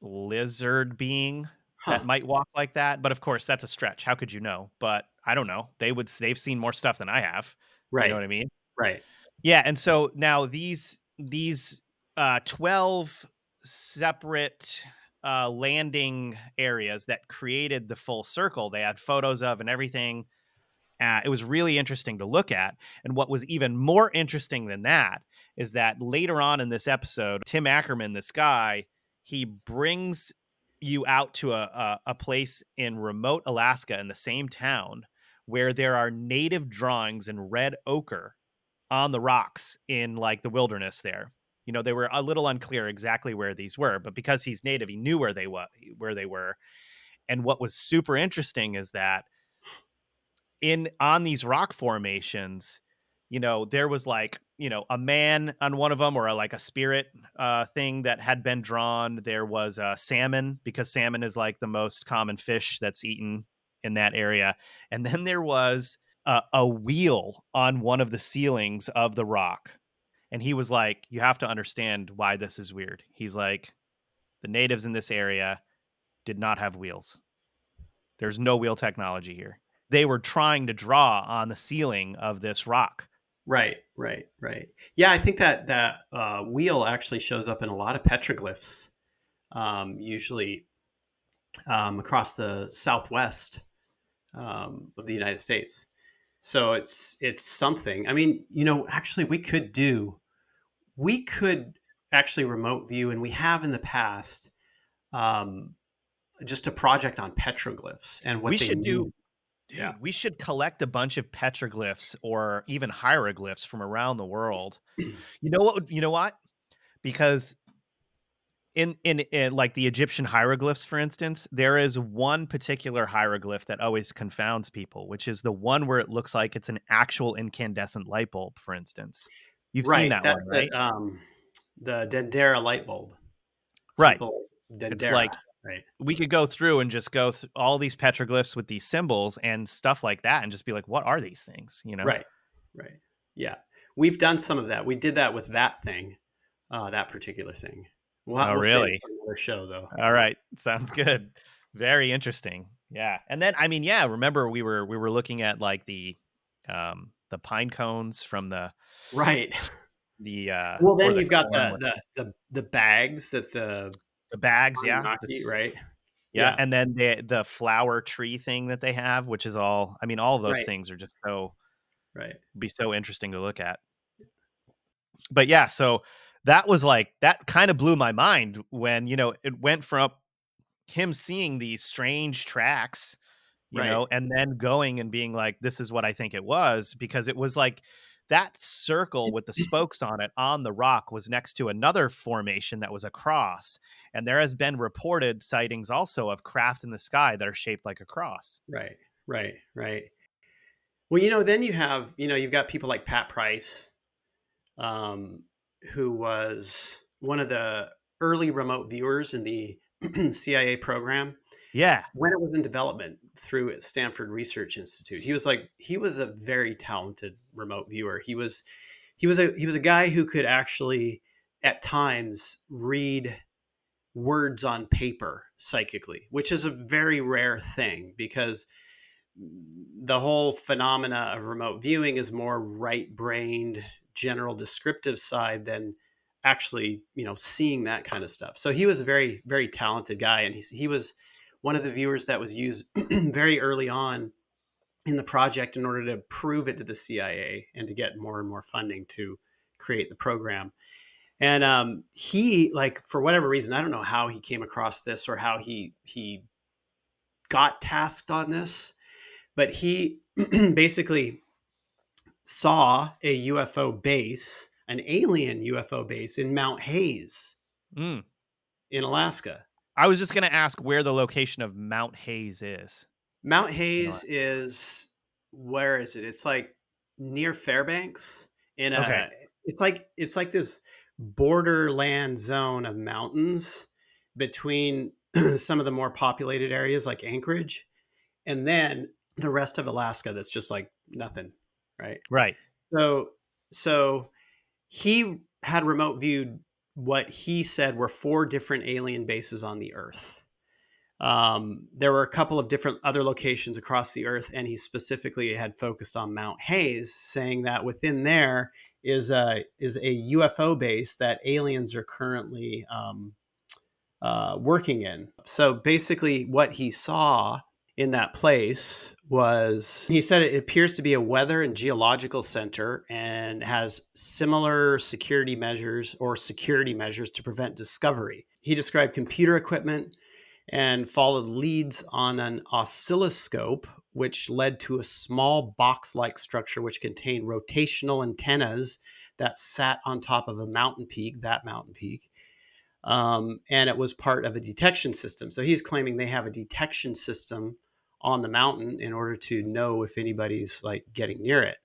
lizard being huh. that might walk like that. But of course, that's a stretch. How could you know? But I don't know. They would they've seen more stuff than I have. Right. You know what I mean? Right. Yeah, and so now these these uh 12 separate uh, landing areas that created the full circle. They had photos of and everything. Uh, it was really interesting to look at. And what was even more interesting than that is that later on in this episode, Tim Ackerman, this guy, he brings you out to a, a, a place in remote Alaska in the same town where there are native drawings in red ochre on the rocks in like the wilderness there you know they were a little unclear exactly where these were but because he's native he knew where they were where they were and what was super interesting is that in on these rock formations you know, there was like, you know, a man on one of them or a, like a spirit uh, thing that had been drawn. There was a salmon because salmon is like the most common fish that's eaten in that area. And then there was a, a wheel on one of the ceilings of the rock. And he was like, You have to understand why this is weird. He's like, The natives in this area did not have wheels. There's no wheel technology here. They were trying to draw on the ceiling of this rock. Right, right, right. Yeah, I think that that uh, wheel actually shows up in a lot of petroglyphs, um, usually um, across the southwest um, of the United States. So it's it's something. I mean, you know, actually, we could do, we could actually remote view, and we have in the past, um, just a project on petroglyphs and what we they should mean. do Yeah. we should collect a bunch of petroglyphs or even hieroglyphs from around the world. You know what? You know what? Because in, in in like the Egyptian hieroglyphs, for instance, there is one particular hieroglyph that always confounds people, which is the one where it looks like it's an actual incandescent light bulb. For instance, you've seen that one, right? the um, the Dendera light bulb. Right. Temple It's like right. we could go through and just go through all these petroglyphs with these symbols and stuff like that, and just be like, what are these things? You know? Right. Right. Yeah. We've done some of that. We did that with that thing, uh, that particular thing. We'll, Oh, we'll really? another show, though. All right, sounds good. Very interesting. Yeah, and then I mean, yeah. Remember, we were we were looking at like the um the pine cones from the Right. the uh Well, then the you've got the, the the the bags that the the bags, yeah, the right? yeah, Yeah. and then the the flower tree thing that they have, which is all. I mean, all those Right. things are just so Right. be so interesting to look at. But yeah, so that was like that kind of blew my mind when you know it went from him seeing these strange tracks, you Right. know, and then going and being like, "This is what I think it was," because it was like that circle with the [LAUGHS] spokes on it on the rock was next to another formation that was a cross, and there has been reported sightings also of craft in the sky that are shaped like a cross. Right. Right. Right. Well, you know, then you have, you know, you've got people like Pat Price, um, who was one of the early remote viewers in the [CLEARS THROAT] CIA program Yeah, when it was in development through at Stanford Research Institute. He was like he was a very talented remote viewer. He was he was a he was a guy who could actually at times read words on paper psychically, which is a very rare thing because the whole phenomena of remote viewing is more right-brained general descriptive side than actually you know seeing that kind of stuff so he was a very very talented guy and he's, he was one of the viewers that was used [CLEARS THROAT] very early on in the project in order to prove it to the cia and to get more and more funding to create the program and um, he like for whatever reason i don't know how he came across this or how he he got tasked on this but he [CLEARS THROAT] basically saw a UFO base, an alien UFO base in Mount Hayes Mm. in Alaska. I was just gonna ask where the location of Mount Hayes is. Mount Hayes is where is it? It's like near Fairbanks in a Okay. it's like it's like this borderland zone of mountains between [CLEARS THROAT] some of the more populated areas like Anchorage and then the rest of Alaska that's just like nothing, right? Right. So so he had remote viewed what he said were four different alien bases on the Earth. Um, there were a couple of different other locations across the Earth, and he specifically had focused on Mount Hayes, saying that within there is a is a UFO base that aliens are currently um, uh, working in. So basically, what he saw in that place was he said it appears to be a weather and geological center and has similar security measures or security measures to prevent discovery. He described computer equipment and followed leads on an oscilloscope, which led to a small box like structure which contained rotational antennas that sat on top of a mountain peak, that mountain peak. Um, and it was part of a detection system. So he's claiming they have a detection system on the mountain in order to know if anybody's like getting near it.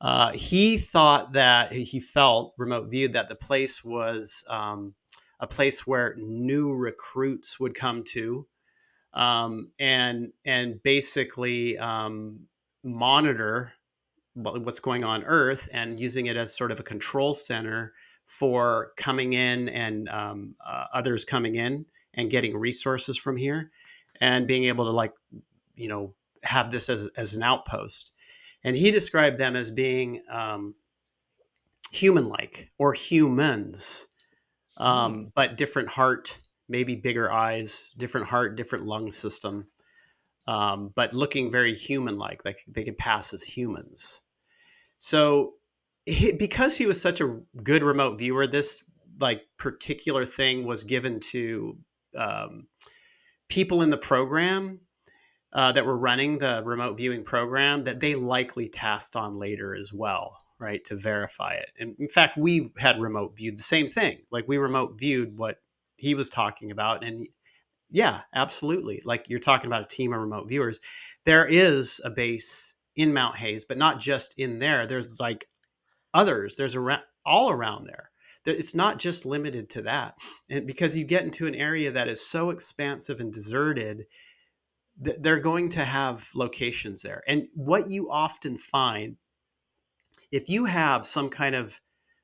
Uh, he thought that he felt remote viewed that the place was um, a place where new recruits would come to um, and and basically um, monitor what's going on Earth and using it as sort of a control center for coming in and um, uh, others coming in and getting resources from here and being able to like you know have this as, as an outpost and he described them as being um, human-like or humans um, mm. but different heart maybe bigger eyes different heart different lung system um, but looking very human-like like they could pass as humans so he, because he was such a good remote viewer this like particular thing was given to um, people in the program uh, that were running the remote viewing program that they likely tasked on later as well, right, to verify it. And in fact, we had remote viewed the same thing. Like we remote viewed what he was talking about. And yeah, absolutely. Like you're talking about a team of remote viewers. There is a base in Mount Hayes, but not just in there. There's like others. There's a all around there it's not just limited to that and because you get into an area that is so expansive and deserted they're going to have locations there and what you often find if you have some kind of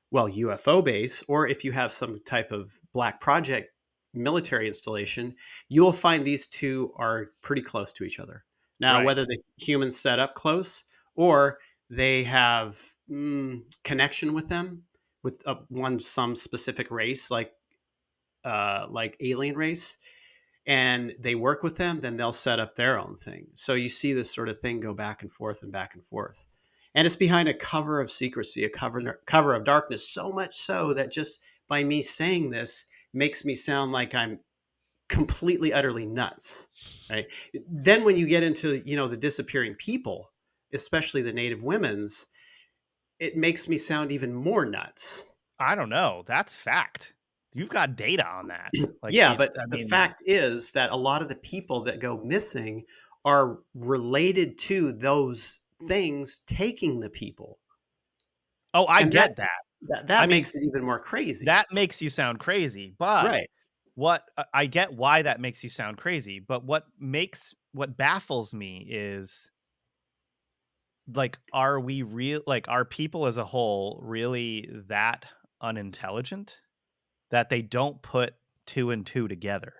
well ufo base or if you have some type of black project military installation you'll find these two are pretty close to each other now right. whether the humans set up close or they have mm, connection with them with a, one some specific race like uh, like alien race and they work with them then they'll set up their own thing so you see this sort of thing go back and forth and back and forth and it's behind a cover of secrecy a cover cover of darkness so much so that just by me saying this makes me sound like i'm completely utterly nuts right then when you get into you know the disappearing people especially the native women's it makes me sound even more nuts. I don't know. That's fact. You've got data on that. [CLEARS THROAT] Like, yeah, but I the fact is that a lot of the people that go missing are related to those things taking the people. Oh, I and get that. That, that, that makes mean, it even more crazy. That makes you sound crazy. But right. what I get why that makes you sound crazy, but what makes what baffles me is like are we real like are people as a whole really that unintelligent that they don't put two and two together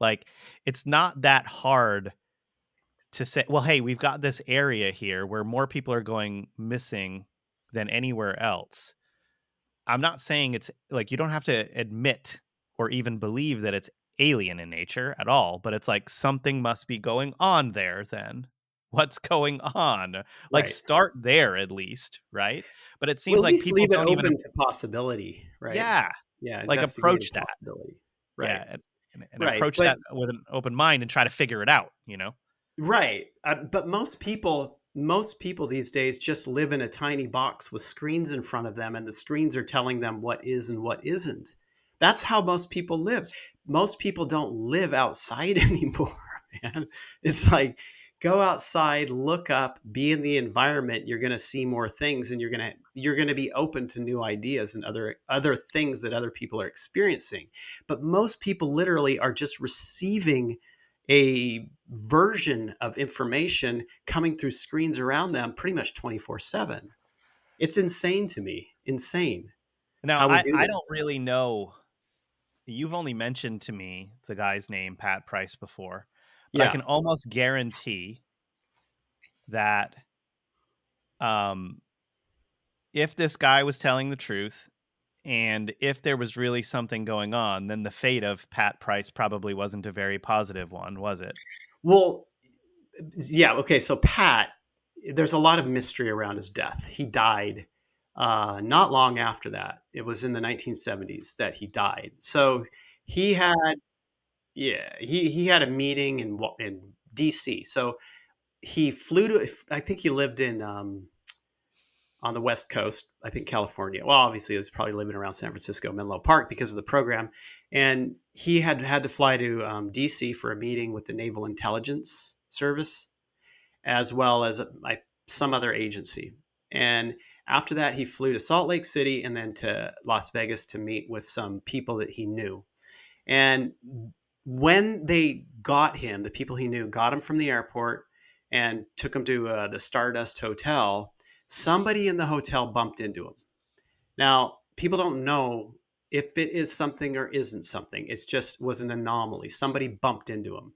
like it's not that hard to say well hey we've got this area here where more people are going missing than anywhere else i'm not saying it's like you don't have to admit or even believe that it's alien in nature at all but it's like something must be going on there then [LAUGHS] what's going on. Like right. start there at least, right? But it seems well, like people leave don't open even to possibility, right? Yeah, yeah. Like approach that, right? Yeah, and, and right. approach but, that with an open mind and try to figure it out. You know, right? Uh, but most people. Most people these days just live in a tiny box with screens in front of them, and the screens are telling them what is and what isn't. That's how most people live. Most people don't live outside [LAUGHS] anymore, man. It's like go outside look up be in the environment you're going to see more things and you're going to you're going to be open to new ideas and other other things that other people are experiencing. But most people literally are just receiving a version of information coming through screens around them pretty much 24/7 it's insane to me insane now I, do I don't really know you've only mentioned to me the guy's name pat price before but yeah. I can almost guarantee that um if this guy was telling the truth and if there was really something going on, then the fate of Pat Price probably wasn't a very positive one, was it? Well, yeah, okay, so Pat, there's a lot of mystery around his death. He died uh, not long after that. It was in the 1970s that he died. So he had yeah, he he had a meeting in in D.C. So he flew to. I think he lived in um, on the West Coast. I think California. Well, obviously, he was probably living around San Francisco, Menlo Park, because of the program. And he had had to fly to um, D.C. for a meeting with the Naval Intelligence Service, as well as some other agency. And after that, he flew to Salt Lake City and then to Las Vegas to meet with some people that he knew. And when they got him, the people he knew got him from the airport and took him to uh, the Stardust Hotel. Somebody in the hotel bumped into him. Now, people don't know if it is something or isn't something. It's just was an anomaly. Somebody bumped into him.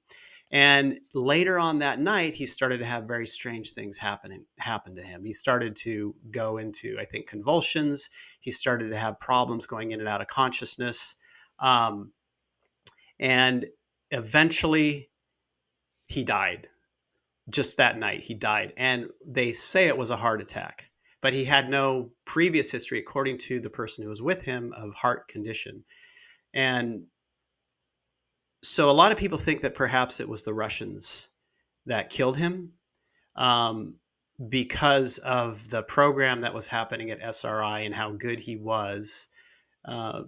And later on that night, he started to have very strange things happening happen to him. He started to go into, I think, convulsions. He started to have problems going in and out of consciousness. Um, and eventually he died just that night he died and they say it was a heart attack but he had no previous history according to the person who was with him of heart condition. And so a lot of people think that perhaps it was the russians that killed him um, because of the program that was happening at sri and how good he was uh,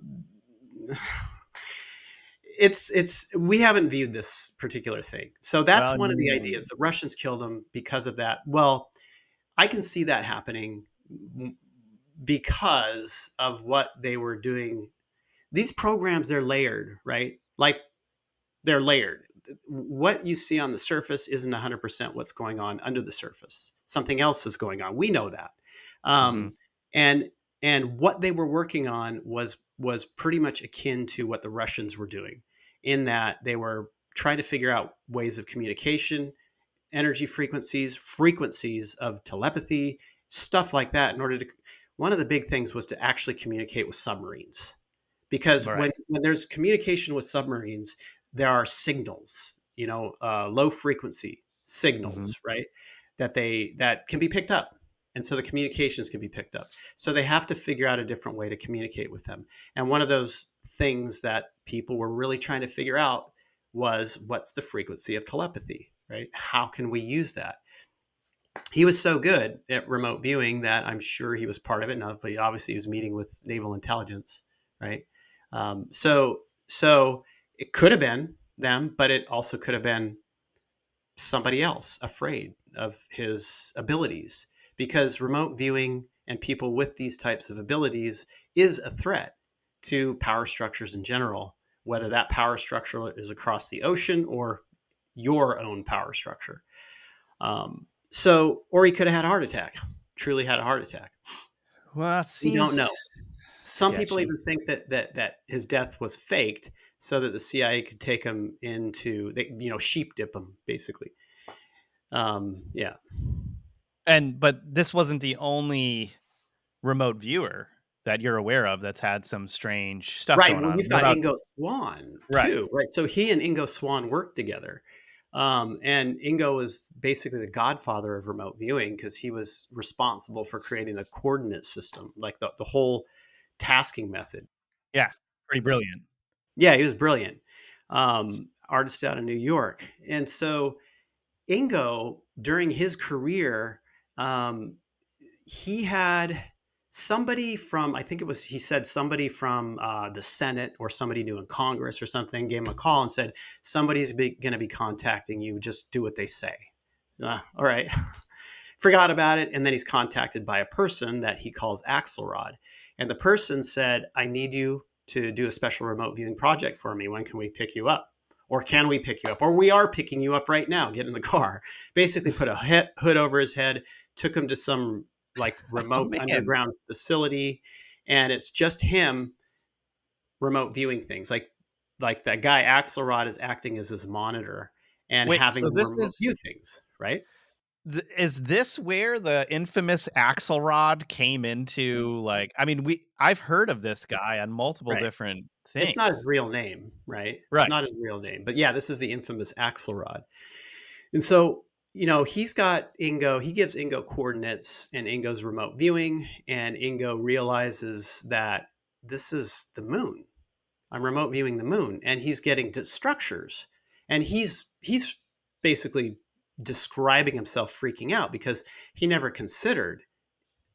it's it's we haven't viewed this particular thing. So that's one of the ideas. The Russians killed him because of that. Well, I can see that happening because of what they were doing. These programs they're layered, right? Like they're layered. What you see on the surface isn't 100% what's going on under the surface. Something else is going on. We know that. Um, Mhm. and and what they were working on was was pretty much akin to what the Russians were doing in that they were trying to figure out ways of communication, energy frequencies, frequencies of telepathy, stuff like that in order to one of the big things was to actually communicate with submarines. Because Right. when, when there's communication with submarines, there are signals, you know, uh, low frequency Mhm. signals, right? That they that can be picked up. And so the communications can be picked up. So they have to figure out a different way to communicate with them. And one of those things that people were really trying to figure out was what's the frequency of telepathy, right? How can we use that? He was so good at remote viewing that I'm sure he was part of it. Now, but obviously, he was meeting with naval intelligence, right? Um, so, so it could have been them, but it also could have been somebody else afraid of his abilities because remote viewing and people with these types of abilities is a threat to power structures in general, whether that power structure is across the ocean or your own power structure. Um, so, or he could have had a heart attack, truly had a heart attack. Well, We don't know. Some people even think that that that his death was faked so that the CIA could take him into, they, you know, sheep dip him basically. Um, yeah. And but this wasn't the only remote viewer that you're aware of that's had some strange stuff Right. going Well, you've got about Ingo Swann Right. too, right? So he and Ingo Swann worked together. Um, and Ingo was basically the godfather of remote viewing because he was responsible for creating the coordinate system, like the, the whole tasking method. Yeah. Pretty brilliant? Yeah, he was brilliant. Um, artist out of New York. And so Ingo, during his career, um, he had somebody from, I think it was, he said somebody from uh, the Senate or somebody new in Congress or something gave him a call and said, somebody's going to be contacting you. Just do what they say. Uh, all right. [LAUGHS] Forgot about it. And then he's contacted by a person that he calls Axelrod. And the person said, I need you to do a special remote viewing project for me. When can we pick you up? Or can we pick you up? Or we are picking you up right now. Get in the car. [LAUGHS] Basically, put a hood over his head, took him to some like [LAUGHS] oh, remote man. underground facility, and it's just him remote viewing things. Like like that guy Axelrod is acting as his monitor and Wait, having so this remote is- view things, right? Th- Is this where the infamous Axelrod came mm. into? Like, I mean, we I've heard of this guy on multiple Right. different things. It's not his real name, right? Right. It's not his real name. But yeah, this is the infamous Axelrod. And so, you know, he's got Ingo, he gives Ingo coordinates and Ingo's remote viewing, and Ingo realizes that this is the moon. I'm remote viewing the moon, and he's getting structures. And he's he's basically describing himself freaking out because he never considered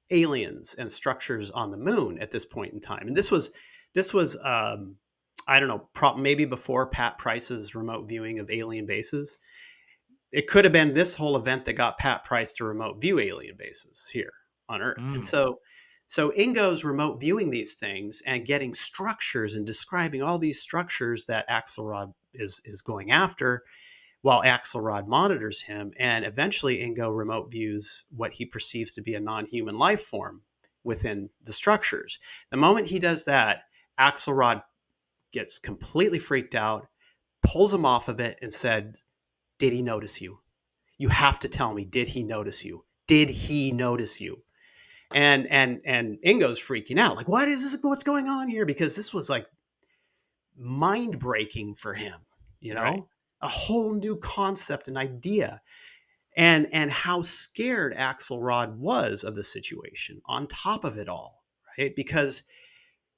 aliens and structures on the moon at this point in time. And this was this was um, I don't know, maybe before Pat Price's remote viewing of alien bases. It could have been this whole event that got Pat Price to remote view alien bases here on Earth. And Mm. so, so Ingo's remote viewing these things and getting structures and describing all these structures that Axelrod is is going after, while Axelrod monitors him. And eventually, Ingo remote views what he perceives to be a non-human life form within the structures. The moment he does that, Axelrod gets completely freaked out, pulls him off of it, and said, "Did he notice you? You have to tell me. Did he notice you? Did he notice you?" And and and Ingo's freaking out, like, "What is this? What's going on here?" Because this was like mind breaking for him. You know, Right. a whole new concept and idea and and how scared Axelrod was of the situation on top of it all, right? Because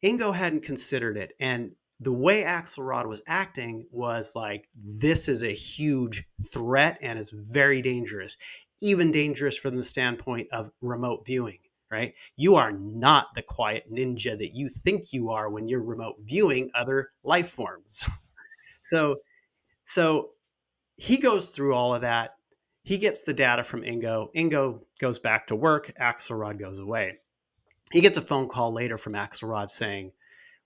Ingo hadn't considered it, and the way Axelrod was acting was like this is a huge threat and it's very dangerous, even dangerous from the standpoint of remote viewing. Right? You are not the quiet ninja that you think you are when you're remote viewing other life forms. [LAUGHS] so, so he goes through all of that. He gets the data from Ingo. Ingo goes back to work. Axelrod goes away. He gets a phone call later from Axelrod saying,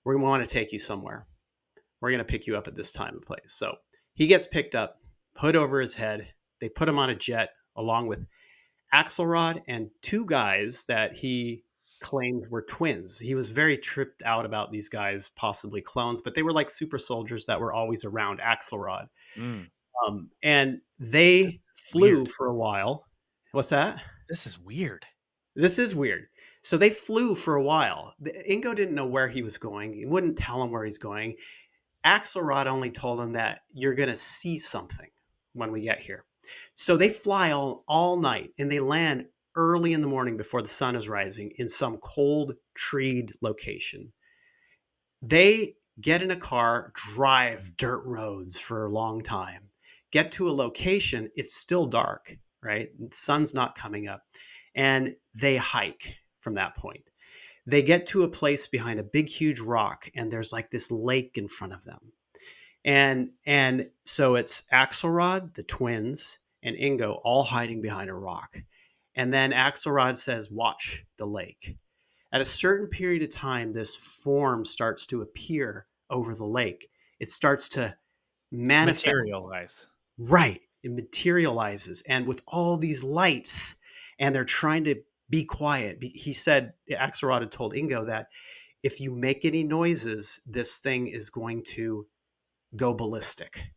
We want to take you somewhere. We're going to pick you up at this time and place. So he gets picked up, hood over his head. They put him on a jet along with Axelrod and two guys that he claims were twins. He was very tripped out about these guys, possibly clones, but they were like super soldiers that were always around Axelrod. Mm. Um, and they flew weird. for a while. What's that? This is weird. This is weird. So they flew for a while. Ingo didn't know where he was going. He wouldn't tell him where he's going. Axelrod only told him that you're going to see something when we get here. So they fly all, all night and they land early in the morning before the sun is rising in some cold, treed location. They get in a car, drive dirt roads for a long time, get to a location, it's still dark, right? The sun's not coming up. And they hike from that point. They get to a place behind a big, huge rock, and there's like this lake in front of them. And and so it's Axelrod, the twins, and Ingo all hiding behind a rock. And then Axelrod says, Watch the lake. At a certain period of time, this form starts to appear over the lake. It starts to manifest. Materialize. Right. It materializes. And with all these lights, and they're trying to be quiet. He said, Axelrod had told Ingo that if you make any noises, this thing is going to go ballistic.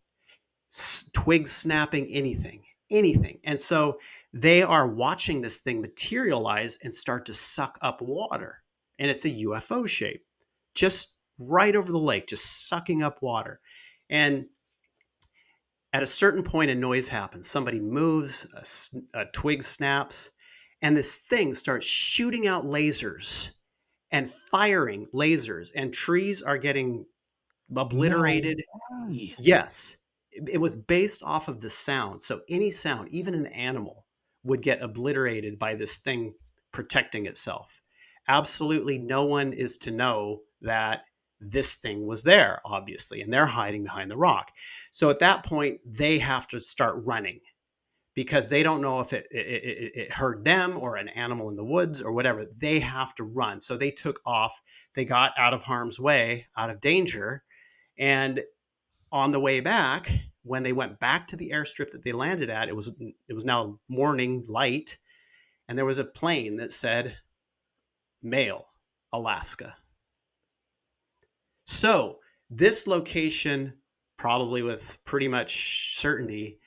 Twigs snapping, anything, anything. And so they are watching this thing materialize and start to suck up water. And it's a UFO shape, just right over the lake, just sucking up water. And at a certain point, a noise happens. Somebody moves, A twig snaps, and this thing starts shooting out lasers and firing lasers, and trees are getting obliterated. Hey. Yes, it was based off of the sound. So any sound, even an animal, would get obliterated by this thing protecting itself. Absolutely no one is to know that this thing was there, obviously, and they're hiding behind the rock. So at that point, they have to start running because they don't know if it, it, it, it heard them or an animal in the woods or whatever. They have to run. So they took off. They got out of harm's way, out of danger. And on the way back, when they went back to the airstrip that they landed at, it was it was now morning light, and there was a plane that said "Mail, Alaska." So this location, probably with pretty much certainty,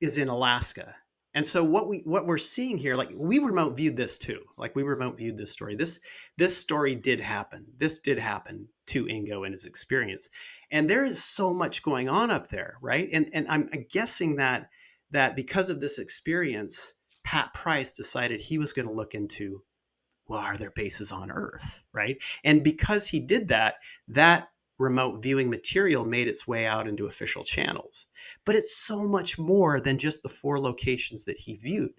is in Alaska. And so what we what we're seeing here, like we remote viewed this too. Like we remote viewed this story. This this story did happen. This did happen to Ingo in his experience. And there is so much going on up there, right? And and I'm guessing that that because of this experience, Pat Price decided he was going to look into well, are there bases on Earth, right? And because he did that, that remote viewing material made its way out into official channels. But it's so much more than just the four locations that he viewed.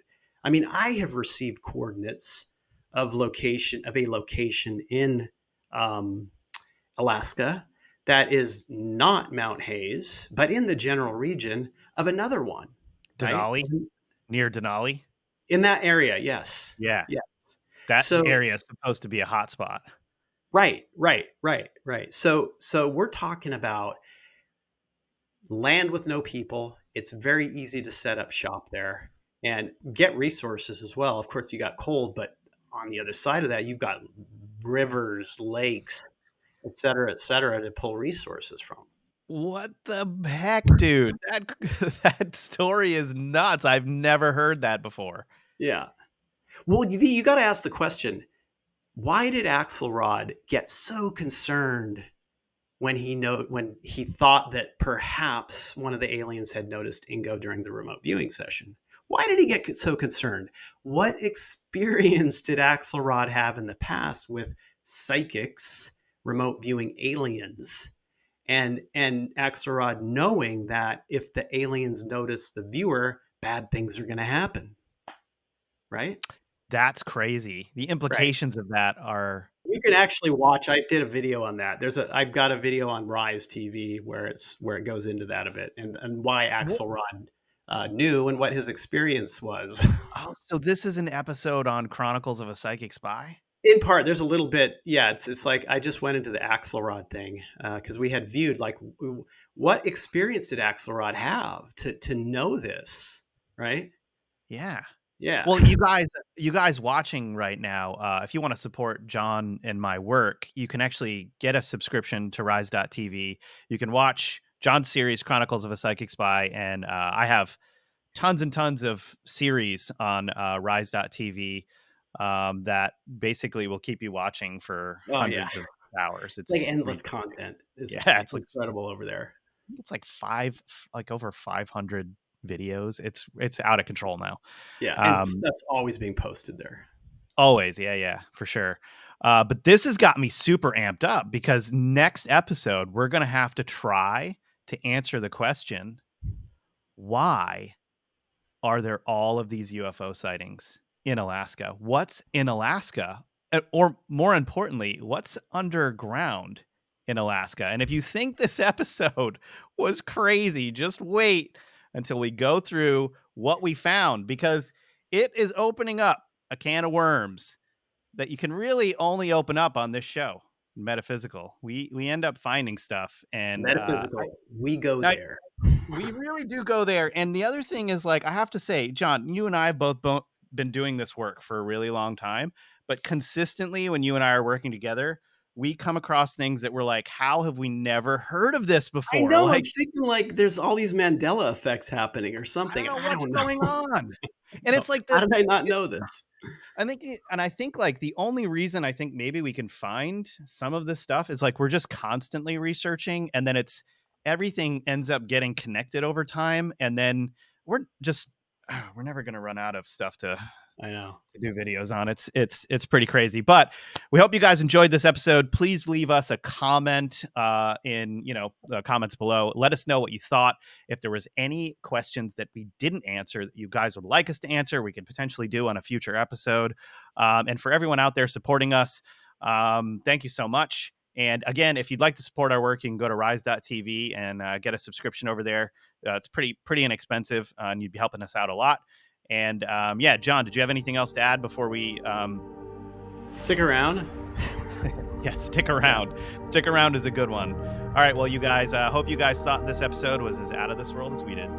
I mean, I have received coordinates of location of a location in um, Alaska that is not Mount Hayes, but in the general region of another one. right? Denali? Near Denali? In that area, yes. Yeah. Yes. That So area is supposed to be a hotspot. Right, right, right, right. So so we're talking about land with no people. It's very easy to set up shop there and get resources as well. Of course, you got cold, but on the other side of that, you've got rivers, lakes, et cetera, et cetera, to pull resources from. What the heck, dude? That [LAUGHS] that story is nuts. I've never heard that before. Yeah. Well, you, you got to ask the question why did Axelrod get so concerned when he know when he thought that perhaps one of the aliens had noticed Ingo during the remote viewing session? Why did he get so concerned? What [LAUGHS] experience did Axelrod have in the past with psychics, remote viewing aliens? And and Axelrod knowing that if the aliens notice the viewer, bad things are going to happen. Right? That's crazy. The Right. implications of that are You can actually watch. I did a video on that. There's a. I've got a video on Rise TV where it's where it goes into that a bit and and why Axelrod uh, knew and what his experience was. Oh, so this is an episode on Chronicles of a Psychic Spy? In part, there's a little bit. Yeah, it's it's like I just went into the Axelrod thing because we had viewed like what experience did Axelrod have to to know this, right? Yeah. Yeah. Well, you guys, you guys watching right now, uh, if you want to support John and my work, you can actually get a subscription to Rise.tv. You can watch John's series Chronicles of a Psychic Spy, and uh, I have tons and tons of series on uh, Rise.tv um, that basically will keep you watching for Oh, yeah. hundreds of hours. It's It's like endless content. It's, Yeah, it's like- incredible over there. it's like five, like over five hundred videos. It's it's out of control now. Yeah, and Um, stuff's always being posted there. Always, yeah, yeah, for sure. Uh, but this has got me super amped up because next episode we're gonna have to try to answer the question: Why are there all of these UFO sightings in Alaska? What's in Alaska, Uh, or more importantly, what's underground in Alaska? And if you think this [LAUGHS] episode was crazy, just wait until we go through what we found because it is opening up a can of worms that you can really only open up on this show metaphysical we we end up finding stuff and uh, Metaphysical. we go I- there. we really do go there and the other thing is like i have to say john you and i have both bo- been doing this work for a really long time but consistently when you and i are working together we come across things that we're like how have we never heard of this before I know. like I'm thinking like there's all these Mandela effects happening or something. i don't know and what's know. going on [LAUGHS] and it's like How did I not know this? I think, and I think like the only reason I think maybe we can find some of this stuff is like we're just constantly researching, and then it's everything ends up getting connected over time, and then we're just [SIGHS] we're never going to run out of stuff to I know. to do videos on. It's it's it's pretty crazy. But we hope you guys enjoyed this episode. Please leave us a comment uh, in you know the comments below. Let us know what you thought. If there was any questions that we didn't answer that you guys would like us to answer, we could potentially do on a future episode. Um, and for everyone out there supporting us, um, thank you so much. And again, if you'd like to support our work, you can go to rise.tv and uh, get a subscription over there. Uh, it's pretty pretty inexpensive, uh, and you'd be helping us out a lot. And um, yeah, John, did you have anything else to add before we? Um, Stick around. [LAUGHS] yeah, stick around. Stick around is a good one. All right, well, you guys, uh, hope you guys thought this episode was as out of this world as we did.